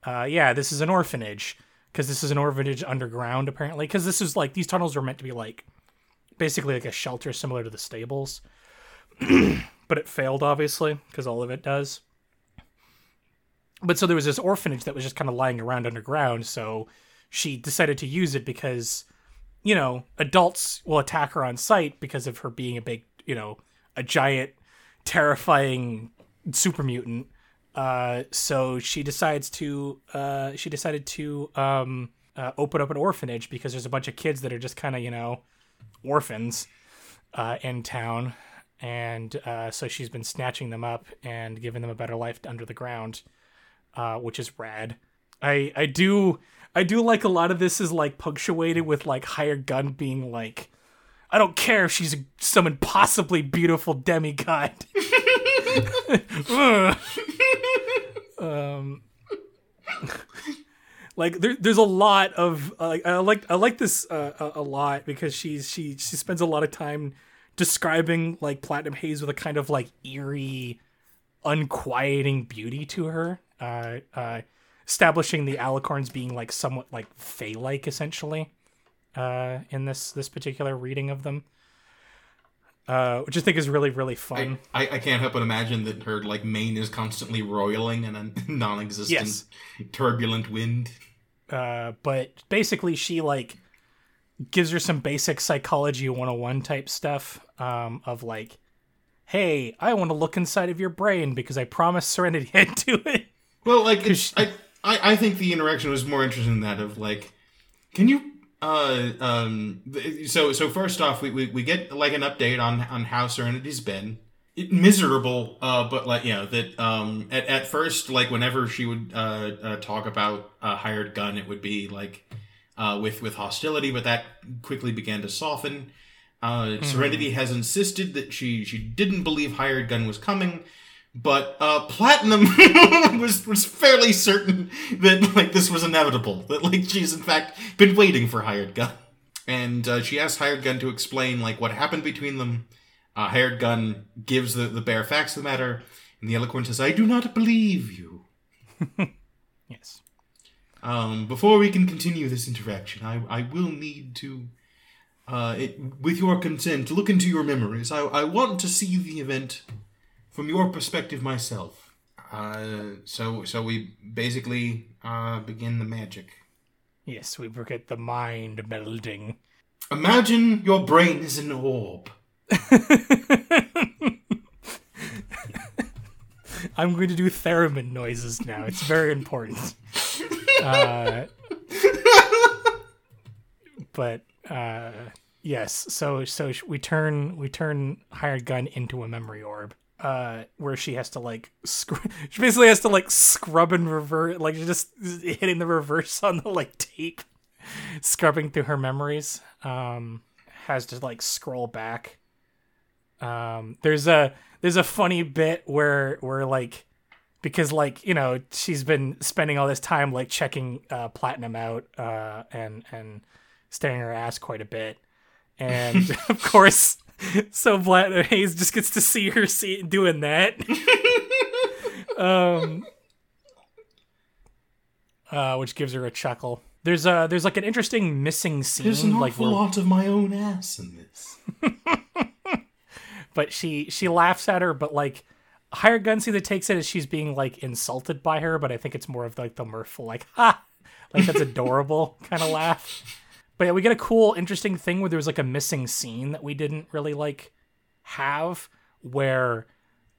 Uh, yeah, this is an orphanage because this is an orphanage underground apparently. Because this is like these tunnels were meant to be like basically like a shelter similar to the stables, but it failed obviously because all of it does. But so there was this orphanage that was just kind of lying around underground. So she decided to use it because, you know, adults will attack her on sight because of her being a big, you know, a giant, terrifying super mutant. Uh, so she decides to, uh, she decided to, um, uh, open up an orphanage because there's a bunch of kids that are just kind of you know orphans uh, in town, and uh, so she's been snatching them up and giving them a better life under the ground, uh, which is rad. I I do I do like a lot of this is like punctuated with like hired gun being like, I don't care if she's some impossibly beautiful demigod. um, like there, there's a lot of uh, I like I like this uh, a, a lot because she's she she spends a lot of time describing like Platinum Haze with a kind of like eerie, unquieting beauty to her. Uh, uh, establishing the alicorns being like somewhat like fey-like essentially uh, in this this particular reading of them. Uh, which I think is really really fun. I, I, I, can't help but imagine that her like mane is constantly roiling in a non-existent yes. turbulent wind. Uh, but basically, she like gives her some basic psychology 101 type stuff um, of like, hey, I want to look inside of your brain because I promised Serenity I'd do it. Well, like, she, I, I, I think the interaction was more interesting than that of like, can you uh um so so first off we, we we get like an update on on how serenity's been. It, miserable uh but like you know that um at, at first like whenever she would uh, uh talk about a hired gun it would be like uh with with hostility but that quickly began to soften. Uh mm-hmm. serenity has insisted that she she didn't believe hired gun was coming but uh, Platinum was was fairly certain that like this was inevitable. That like she's in fact been waiting for Hired Gun, and uh, she asked Hired Gun to explain like what happened between them. Uh, Hired Gun gives the the bare facts of the matter, and the Alicorn says, "I do not believe you." yes. Um, before we can continue this interaction, I I will need to. Uh, it, with your consent, look into your memories. I, I want to see the event from your perspective myself. Uh, so so we basically uh, begin the magic. Yes, we forget the mind melding. Imagine your brain is an orb. I'm going to do theremin noises now. It's very important. Uh, but uh, yes, so so we turn we turn hired gun into a memory orb uh where she has to like scr- she basically has to like scrub and reverse like just hitting the reverse on the like tape scrubbing through her memories um has to like scroll back. Um there's a there's a funny bit where where like because like you know she's been spending all this time like checking uh platinum out uh and and staring her ass quite a bit. And of course so Black Haze just gets to see her see doing that. um, uh, which gives her a chuckle. There's a there's like an interesting missing scene. There's an like awful lot of my own ass in this. but she she laughs at her, but like hired Gun see that takes it as she's being like insulted by her, but I think it's more of like the mirthful like ha, like that's adorable kind of laugh. But yeah, we get a cool, interesting thing where there was like a missing scene that we didn't really like have, where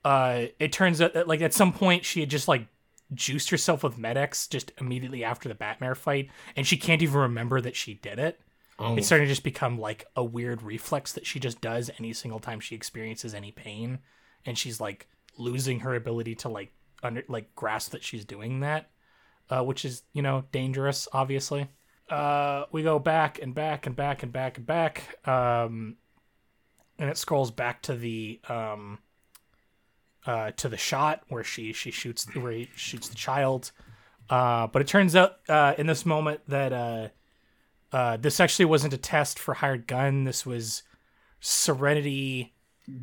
uh it turns out that like at some point she had just like juiced herself with Med-X just immediately after the Batmare fight, and she can't even remember that she did it. Oh. It's starting to just become like a weird reflex that she just does any single time she experiences any pain, and she's like losing her ability to like under like grasp that she's doing that, uh, which is you know dangerous, obviously uh, we go back and back and back and back and back, um, and it scrolls back to the um, uh, to the shot where she she shoots where he shoots the child. Uh, but it turns out uh, in this moment that uh, uh, this actually wasn't a test for hired gun. This was Serenity.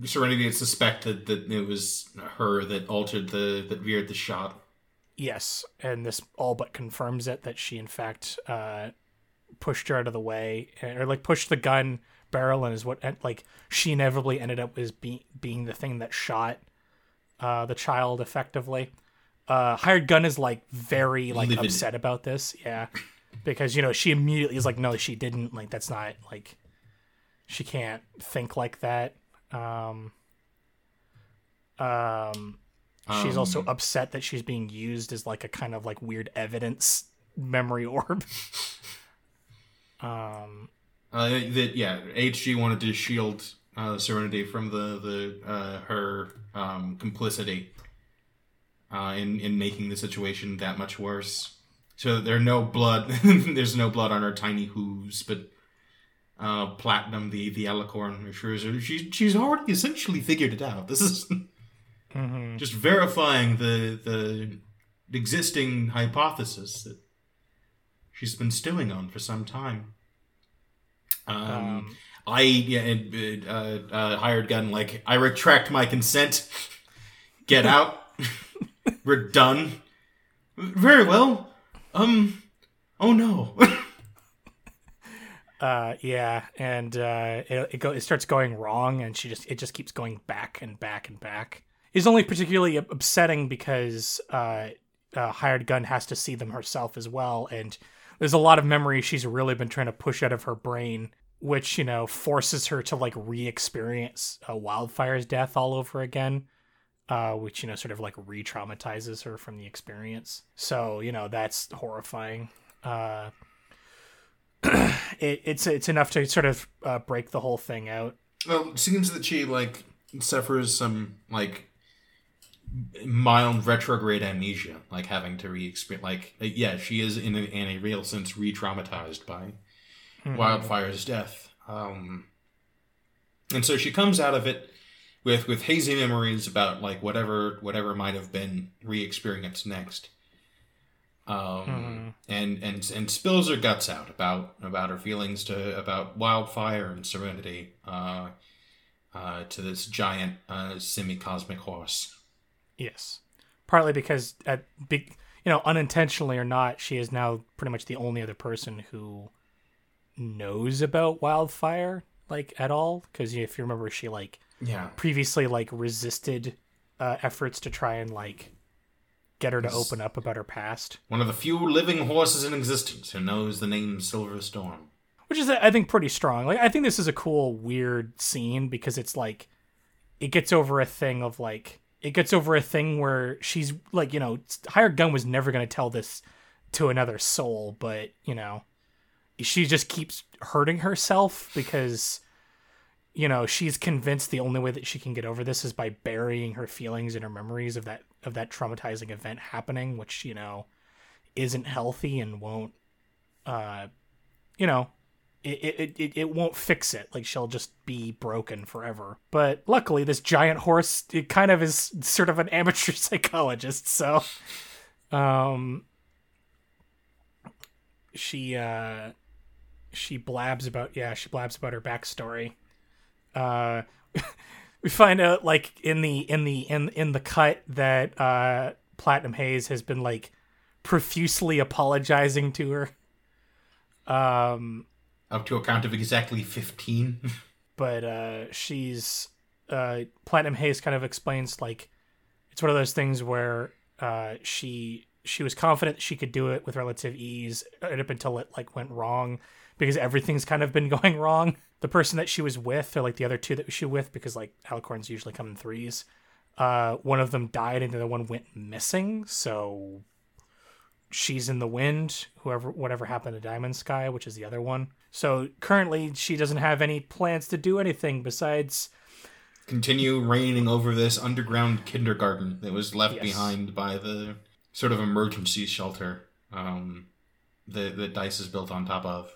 Serenity had suspected that it was her that altered the that veered the shot. Yes, and this all but confirms it that she in fact uh, pushed her out of the way, or like pushed the gun barrel, and is what like she inevitably ended up as being being the thing that shot uh, the child effectively. Uh, hired gun is like very like Livid. upset about this, yeah, because you know she immediately is like, no, she didn't. Like that's not like she can't think like that. Um, um, She's um, also upset that she's being used as like a kind of like weird evidence memory orb. Um, uh, that yeah, HG wanted to shield uh, Serenity from the the uh, her um, complicity uh, in in making the situation that much worse. So there are no blood. there's no blood on her tiny hooves, but uh, Platinum, the the Alicorn, assures her she's she's already essentially figured it out. This is just verifying the the existing hypothesis that she's been stewing on for some time. Um, Um, I yeah, and, uh, uh, hired gun like I retract my consent. Get out. We're done. Very well. Um. Oh no. Uh, yeah, and uh, it it, go, it starts going wrong, and she just it just keeps going back and back and back. It's only particularly upsetting because uh, uh, hired gun has to see them herself as well, and there's a lot of memories she's really been trying to push out of her brain, which you know forces her to like re-experience wildfire's death all over again. Uh, which you know sort of like re-traumatizes her from the experience. So you know that's horrifying. Uh, it, it's it's enough to sort of uh, break the whole thing out. well, it seems that she like suffers some like mild retrograde amnesia, like having to re-experience. Like, yeah, she is in a, in a real sense re-traumatized by Wildfire's death. Um, and so she comes out of it with with hazy memories about like whatever whatever might have been re-experienced next. Um, and and and spills her guts out about about her feelings to about wildfire and serenity uh, uh, to this giant uh, semi-cosmic horse. Yes, partly because at big, you know, unintentionally or not, she is now pretty much the only other person who knows about wildfire like at all. Because if you remember, she like Yeah, previously like resisted uh, efforts to try and like get her to open up about her past. one of the few living horses in existence who knows the name Silver Storm. which is I think pretty strong. Like I think this is a cool weird scene because it's like it gets over a thing of like it gets over a thing where she's like you know hired gun was never going to tell this to another soul but you know she just keeps hurting herself because you know she's convinced the only way that she can get over this is by burying her feelings and her memories of that of that traumatizing event happening which you know isn't healthy and won't uh you know it, it, it, it won't fix it. Like she'll just be broken forever. But luckily, this giant horse it kind of is sort of an amateur psychologist. So, um, she uh, she blabs about yeah she blabs about her backstory. Uh, we find out like in the in the in in the cut that uh Platinum Haze has been like profusely apologizing to her. Um Up to a count of exactly 15. but uh she's uh platinum haze kind of explains like it's one of those things where uh she she was confident she could do it with relative ease. Up until it like went wrong because everything's kind of been going wrong. The person that she was with or like the other two that she was with because like alicorns usually come in threes uh one of them died and the other one went missing. So she's in the wind whoever whatever happened to diamond sky which is the other one so currently she doesn't have any plans to do anything besides Continue reigning over this underground kindergarten that was left Yes. behind by the sort of emergency shelter um, that, that Dice is built on top of.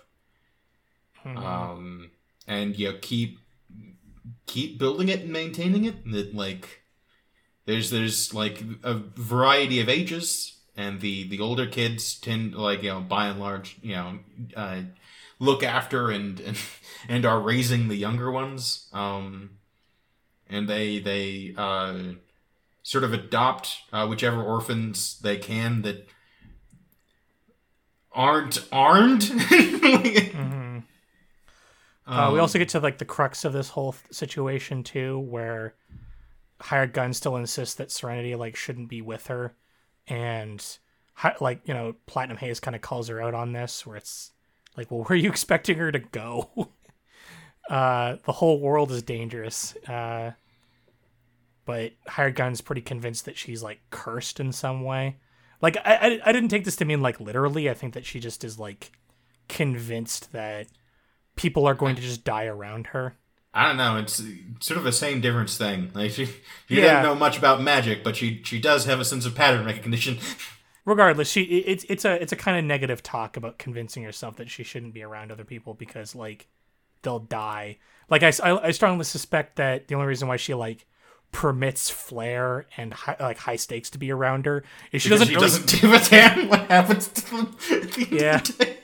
Um, and you keep keep building it and maintaining it. That like there's there's like a variety of ages, and the the older kids tend like you know by and large you know uh, look after and and, and are raising the younger ones. Um, and they they uh, sort of adopt uh, whichever orphans they can that aren't armed. Mhm. Uh, we Um, also get to like the crux of this whole th- situation too, where hired gun still insists that Serenity like shouldn't be with her, and like you know Platinum Haze kind of calls her out on this, where it's like, well, where are you expecting her to go? uh, the whole world is dangerous. Uh, but hired gun's pretty convinced that she's like cursed in some way. Like I, I, I didn't take this to mean like literally. I think that she just is like convinced that people are going to just die around her. I don't know. It's sort of a same difference thing. Like she, she Yeah. doesn't know much about magic, but she she does have a sense of pattern recognition. Regardless she it's it's a it's a kind of negative talk about convincing herself that she shouldn't be around other people because like they'll die like I I strongly suspect that the only reason why she like permits flair and high, like high stakes to be around her is she Because doesn't she really, doesn't give a damn what happens to them. at the end Yeah. the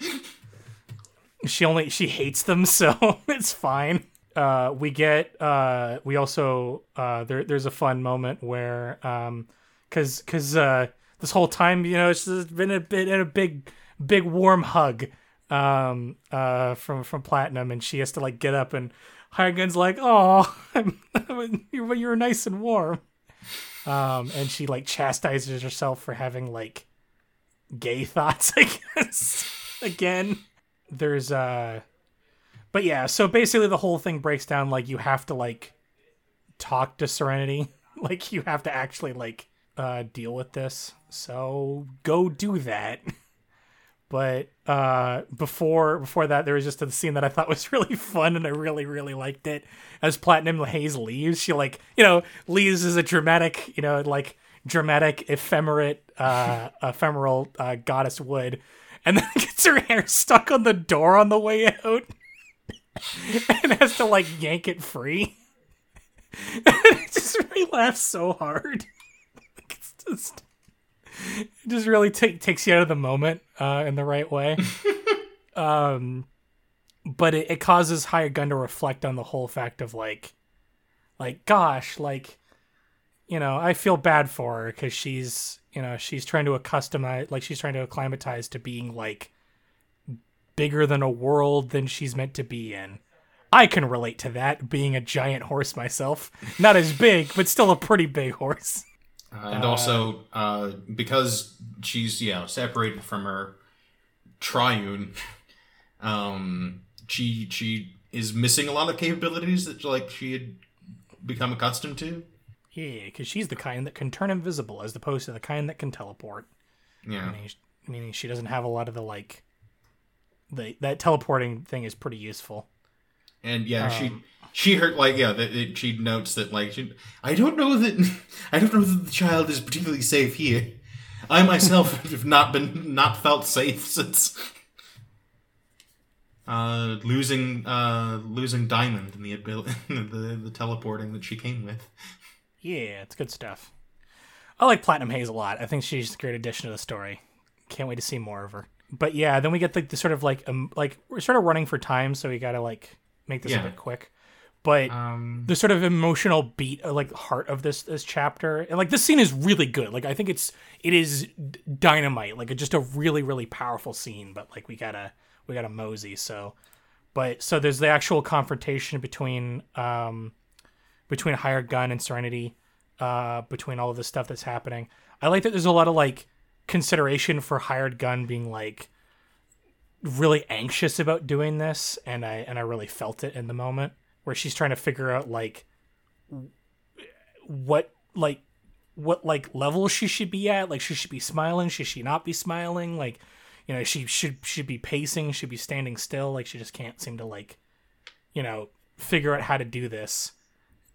she only she hates them so it's fine uh we get uh we also uh there there's a fun moment where um cuz cuz uh this whole time you know it's been a bit in a big big warm hug um uh from from platinum and she has to like get up and Hagen's like oh you you were nice and warm. Um and she like chastises herself for having like gay thoughts i guess again. There's uh but yeah so basically the whole thing breaks down like you have to like talk to serenity. Like you have to actually like uh deal with this so go do that. But uh before before that there was just a scene that i thought was really fun and i really really liked it. As platinum haze leaves she like you know leaves as a dramatic you know like dramatic ephemerate uh ephemeral uh goddess would and then gets her hair stuck on the door on the way out. And has to like yank it free. It just really laughs so hard. Like it's just it just really ta- takes you out of the moment uh, in the right way. um, but it, it causes Hired Gun to reflect on the whole fact of like, like, gosh, like, you know, I feel bad for her because she's, you know, she's trying to accustom, like, she's trying to acclimatize to being like bigger than a world than she's meant to be in. I can relate to that, being a giant horse myself. Not as big, but still a pretty big horse. Uh, and also uh, because she's yeah separated from her triune, um, she she is missing a lot of capabilities that like she had become accustomed to. Yeah, because she's the kind that can turn invisible as opposed to the kind that can teleport. Yeah, Meaning, meaning she doesn't have a lot of the like. The that teleporting thing is pretty useful. and yeah, Um, she heard like yeah that that she notes that like she, I don't know that I don't know that the child is particularly safe here. I myself have not been not felt safe since uh, losing uh, losing Diamond and the ability the the teleporting that she came with. Yeah, it's good stuff. I like Platinum Haze a lot. I think she's a great addition to the story. Can't wait to see more of her. But yeah, then we get like the sort of like um like we're sort of running for time, so we gotta like make this Yeah. a bit quick. But Um, the sort of emotional beat uh, like heart of this this chapter and like this scene is really good. Like i think it's it is dynamite. Like it's just a really really powerful scene but like we gotta we gotta mosey so. But so there's the actual confrontation between um between hired gun and serenity uh between all of the stuff that's happening. I like that there's a lot of like consideration for hired gun being like really anxious about doing this and i and i really felt it in the moment where she's trying to figure out like what like what like level she should be at. Like she should be smiling. Should she not be smiling? Like you know she should should be pacing. Should be standing still. Like she just can't seem to like you know figure out how to do this.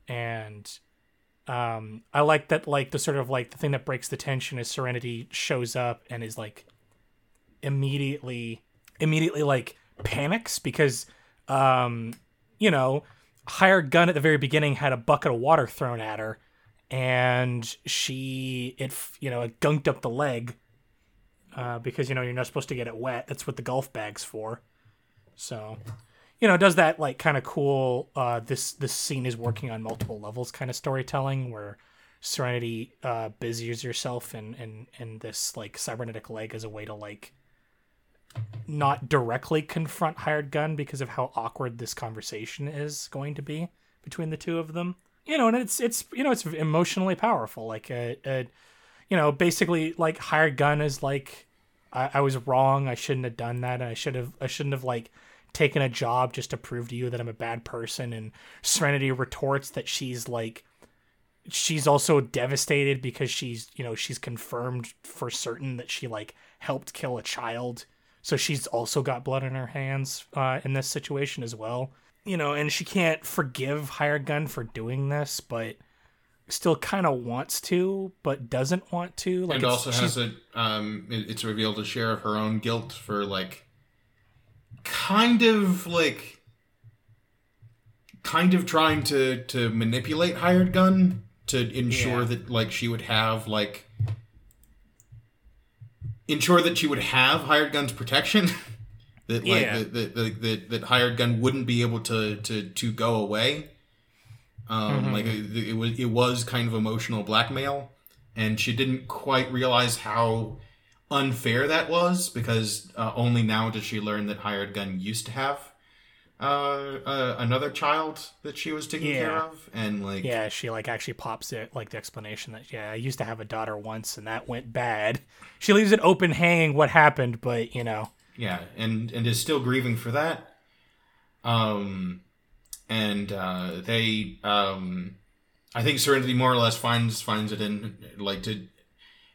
And um i like that like the sort of like the thing that breaks the tension is serenity shows up and is like immediately immediately like panics because um you know hired gun at the very beginning had a bucket of water thrown at her and she it you know it gunked up the leg uh, because you know you're not supposed to get it wet. That's what the golf bag's for. So you know does that like kind of cool uh this this scene is working on multiple levels kind of storytelling where serenity uh busies yourself in in in this like cybernetic leg as a way to like not directly confront hired gun because of how awkward this conversation is going to be between the two of them. You know and it's it's you know it's emotionally powerful. Like uh, uh you know basically like hired gun is like I, I was wrong. I shouldn't have done that. And i should have i shouldn't have like taken a job just to prove to you that i'm a bad person. And serenity retorts that she's like she's also devastated because she's you know she's confirmed for certain that she like helped kill a child so she's also got blood on her hands uh, in this situation as well. You know, and she can't forgive Hired Gun for doing this, but still kind of wants to, but doesn't want to. Like, and also has a um, it's revealed a share of her own guilt for like, kind of like, kind of trying to to manipulate Hired Gun to ensure yeah. that like she would have like ensure that she would have hired gun's protection. that like yeah. that, that, that, that hired gun wouldn't be able to to to go away. Um, mm-hmm. like it, it, was it was kind of emotional blackmail, and she didn't quite realize how unfair that was because uh, only now did she learn that hired gun used to have uh, uh, another child that she was taking yeah. care of, and like yeah, she like actually pops it like the explanation that yeah, I used to have a daughter once, and that went bad. She leaves it open, hanging what happened, but you know, yeah, and and is still grieving for that. Um, and uh, they um, I think Serenity more or less finds finds it in like to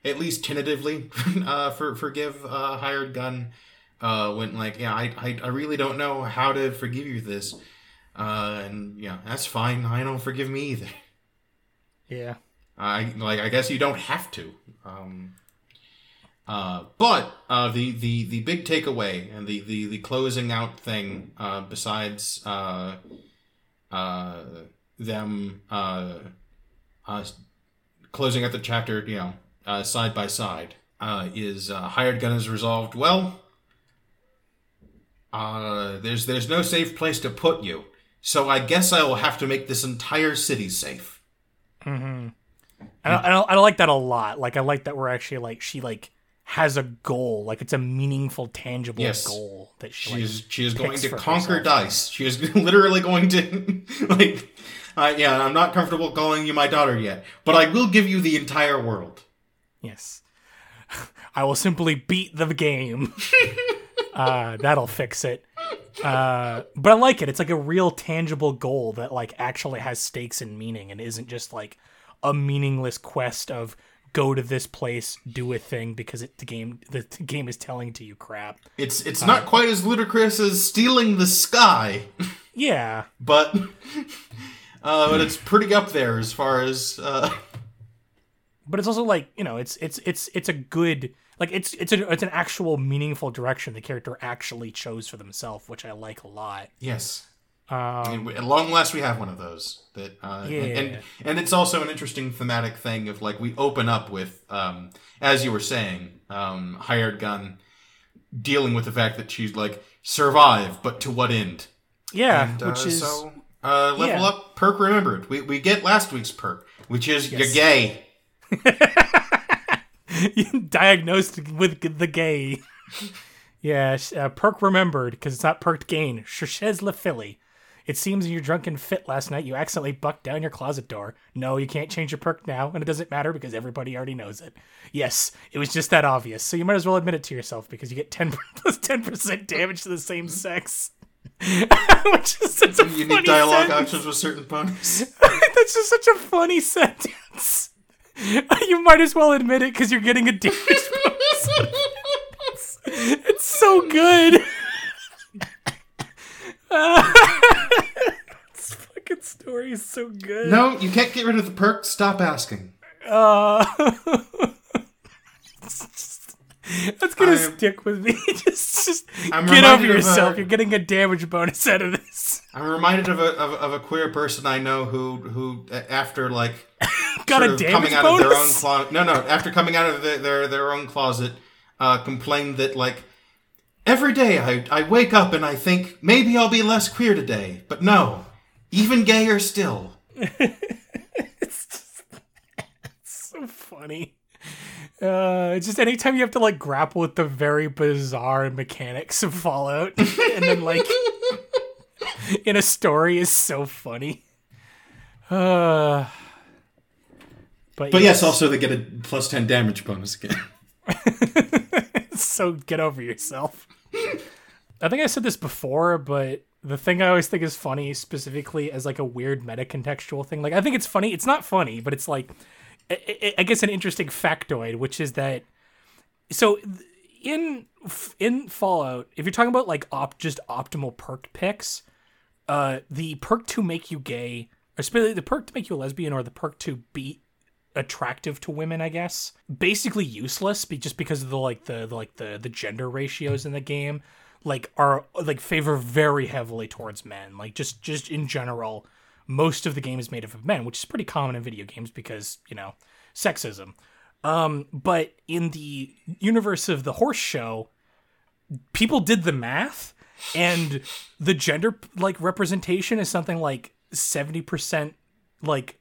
at least tentatively uh, for forgive uh, hired gun uh, went like, yeah, I, I, I really don't know how to forgive you this. Uh, and yeah, that's fine. I don't forgive me either. Yeah. I like. I guess you don't have to. Um, uh, but uh, the the the big takeaway and the the the closing out thing, uh, besides uh, uh, them uh, uh, closing out the chapter, you know, uh, side by side, uh, is uh, hired gun is resolved well uh, there's there's no safe place to put you. So I guess I will have to make this entire city safe. Mm-hmm. I, I, I like that a lot. Like I like that we're actually like she like has a goal. Like it's a meaningful, tangible yes. goal that she she's like, she is going to conquer dice. She is literally going to like. Uh, yeah, I'm not comfortable calling you my daughter yet, but I will give you the entire world. Yes, I will simply beat the game. Uh, that'll fix it. Uh, but I like it. It's like a real tangible goal that like actually has stakes and meaning and isn't just like a meaningless quest of go to this place, do a thing because it, the game the, the game is telling to you crap. It's it's uh, not quite as ludicrous as stealing the sky. Yeah, but uh, but it's pretty up there as far as. Uh... But it's also like you know, it's it's it's it's a good like it's it's a, it's an actual meaningful direction the character actually chose for themselves, which I like a lot. Yes. Um, at long last, we have one of those. That uh, yeah. and, and, and it's also an interesting thematic thing of like we open up with, um, as you were saying, um, hired gun dealing with the fact that she's like survive, but to what end? Yeah, and, uh, which is so uh, level yeah. up perk remembered. We we get last week's perk, which is yes. you're gay. diagnosed with the gay. yeah, uh, perk remembered because it's not perked gain. Cherchez La Filly. It seems in your drunken fit last night you accidentally bucked down your closet door. No, you can't change your perk now, and it doesn't matter because everybody already knows it. Yes, it was just that obvious, so you might as well admit it to yourself because you get 10 plus 10% damage to the same sex. Which is such a Unique dialogue sentence. options with certain ponies. That's just such a funny sentence. you might as well admit it because you're getting a damage bonus. it's, it's so good. Uh, this fucking story is so good. No, you can't get rid of the perk. Stop asking. Uh, that's gonna I'm, stick with me. just, just get over yourself. A, You're getting a damage bonus out of this. I'm reminded of a of, of a queer person I know who who after like got a damage coming out bonus? of their own closet. No, no. After coming out of the, their their own closet, uh, complained that like every day I I wake up and I think maybe I'll be less queer today, but no, even gayer still. it's, just, it's so funny. Uh, it's just anytime you have to like grapple with the very bizarre mechanics of Fallout, and then like in a story is so funny. Uh, but, but yes, yes, also they get a plus 10 damage bonus again. so get over yourself. I think I said this before, but the thing I always think is funny, specifically as like a weird meta contextual thing, like I think it's funny. It's not funny, but it's like, I guess, an interesting factoid, which is that. So, in in Fallout, if you're talking about like op just optimal perk picks, uh, the perk to make you gay, especially the perk to make you a lesbian, or the perk to be attractive to women, I guess, basically useless, be just because of the like the, the like the the gender ratios in the game, like are like favor very heavily towards men. Like just just in general, most of the game is made up of men, which is pretty common in video games because you know sexism. Um, but in the universe of the horse show, people did the math, and the gender like representation is something like seventy percent like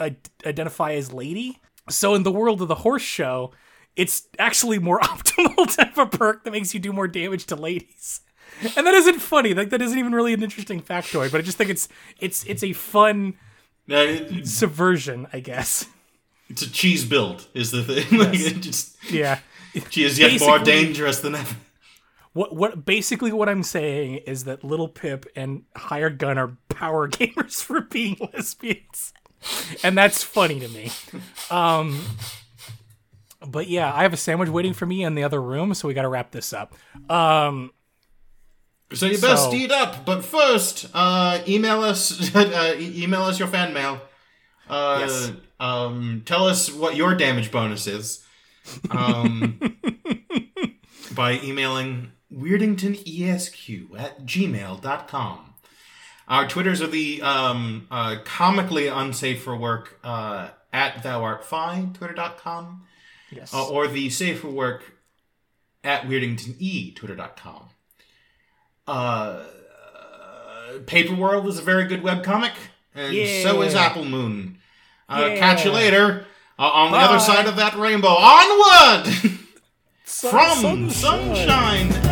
identify as lady. So in the world of the horse show, it's actually more optimal to have a perk that makes you do more damage to ladies. And that isn't funny. Like that isn't even really an interesting factoid, but I just think it's it's it's a fun subversion, I guess. It's a cheese build, is the thing. like Yes. just Yeah. she is yet more dangerous than ever. What what basically what I'm saying is that Littlepip and Hired Gun are power gamers for being lesbians. And that's funny to me. Um but yeah, I have a sandwich waiting for me in the other room, so we got to wrap this up. Um So you best So- eat up. But first, uh, email us. uh, email us your fan mail. Uh, Yes. Um, tell us what your damage bonus is. Um, by emailing weirdingtonesq at gmail.com. Our Twitters are the um, uh, comically unsafe for work uh, at thou art fine, twitter.com, yes. uh, or the safe for work at weirdingtone, twitter.com. Uh, Paper World is a very good webcomic, and so is Apple Moon. Uh, Yeah. Catch you later uh, on the other side of that rainbow. Onward! Sun- From sunshine. sunshine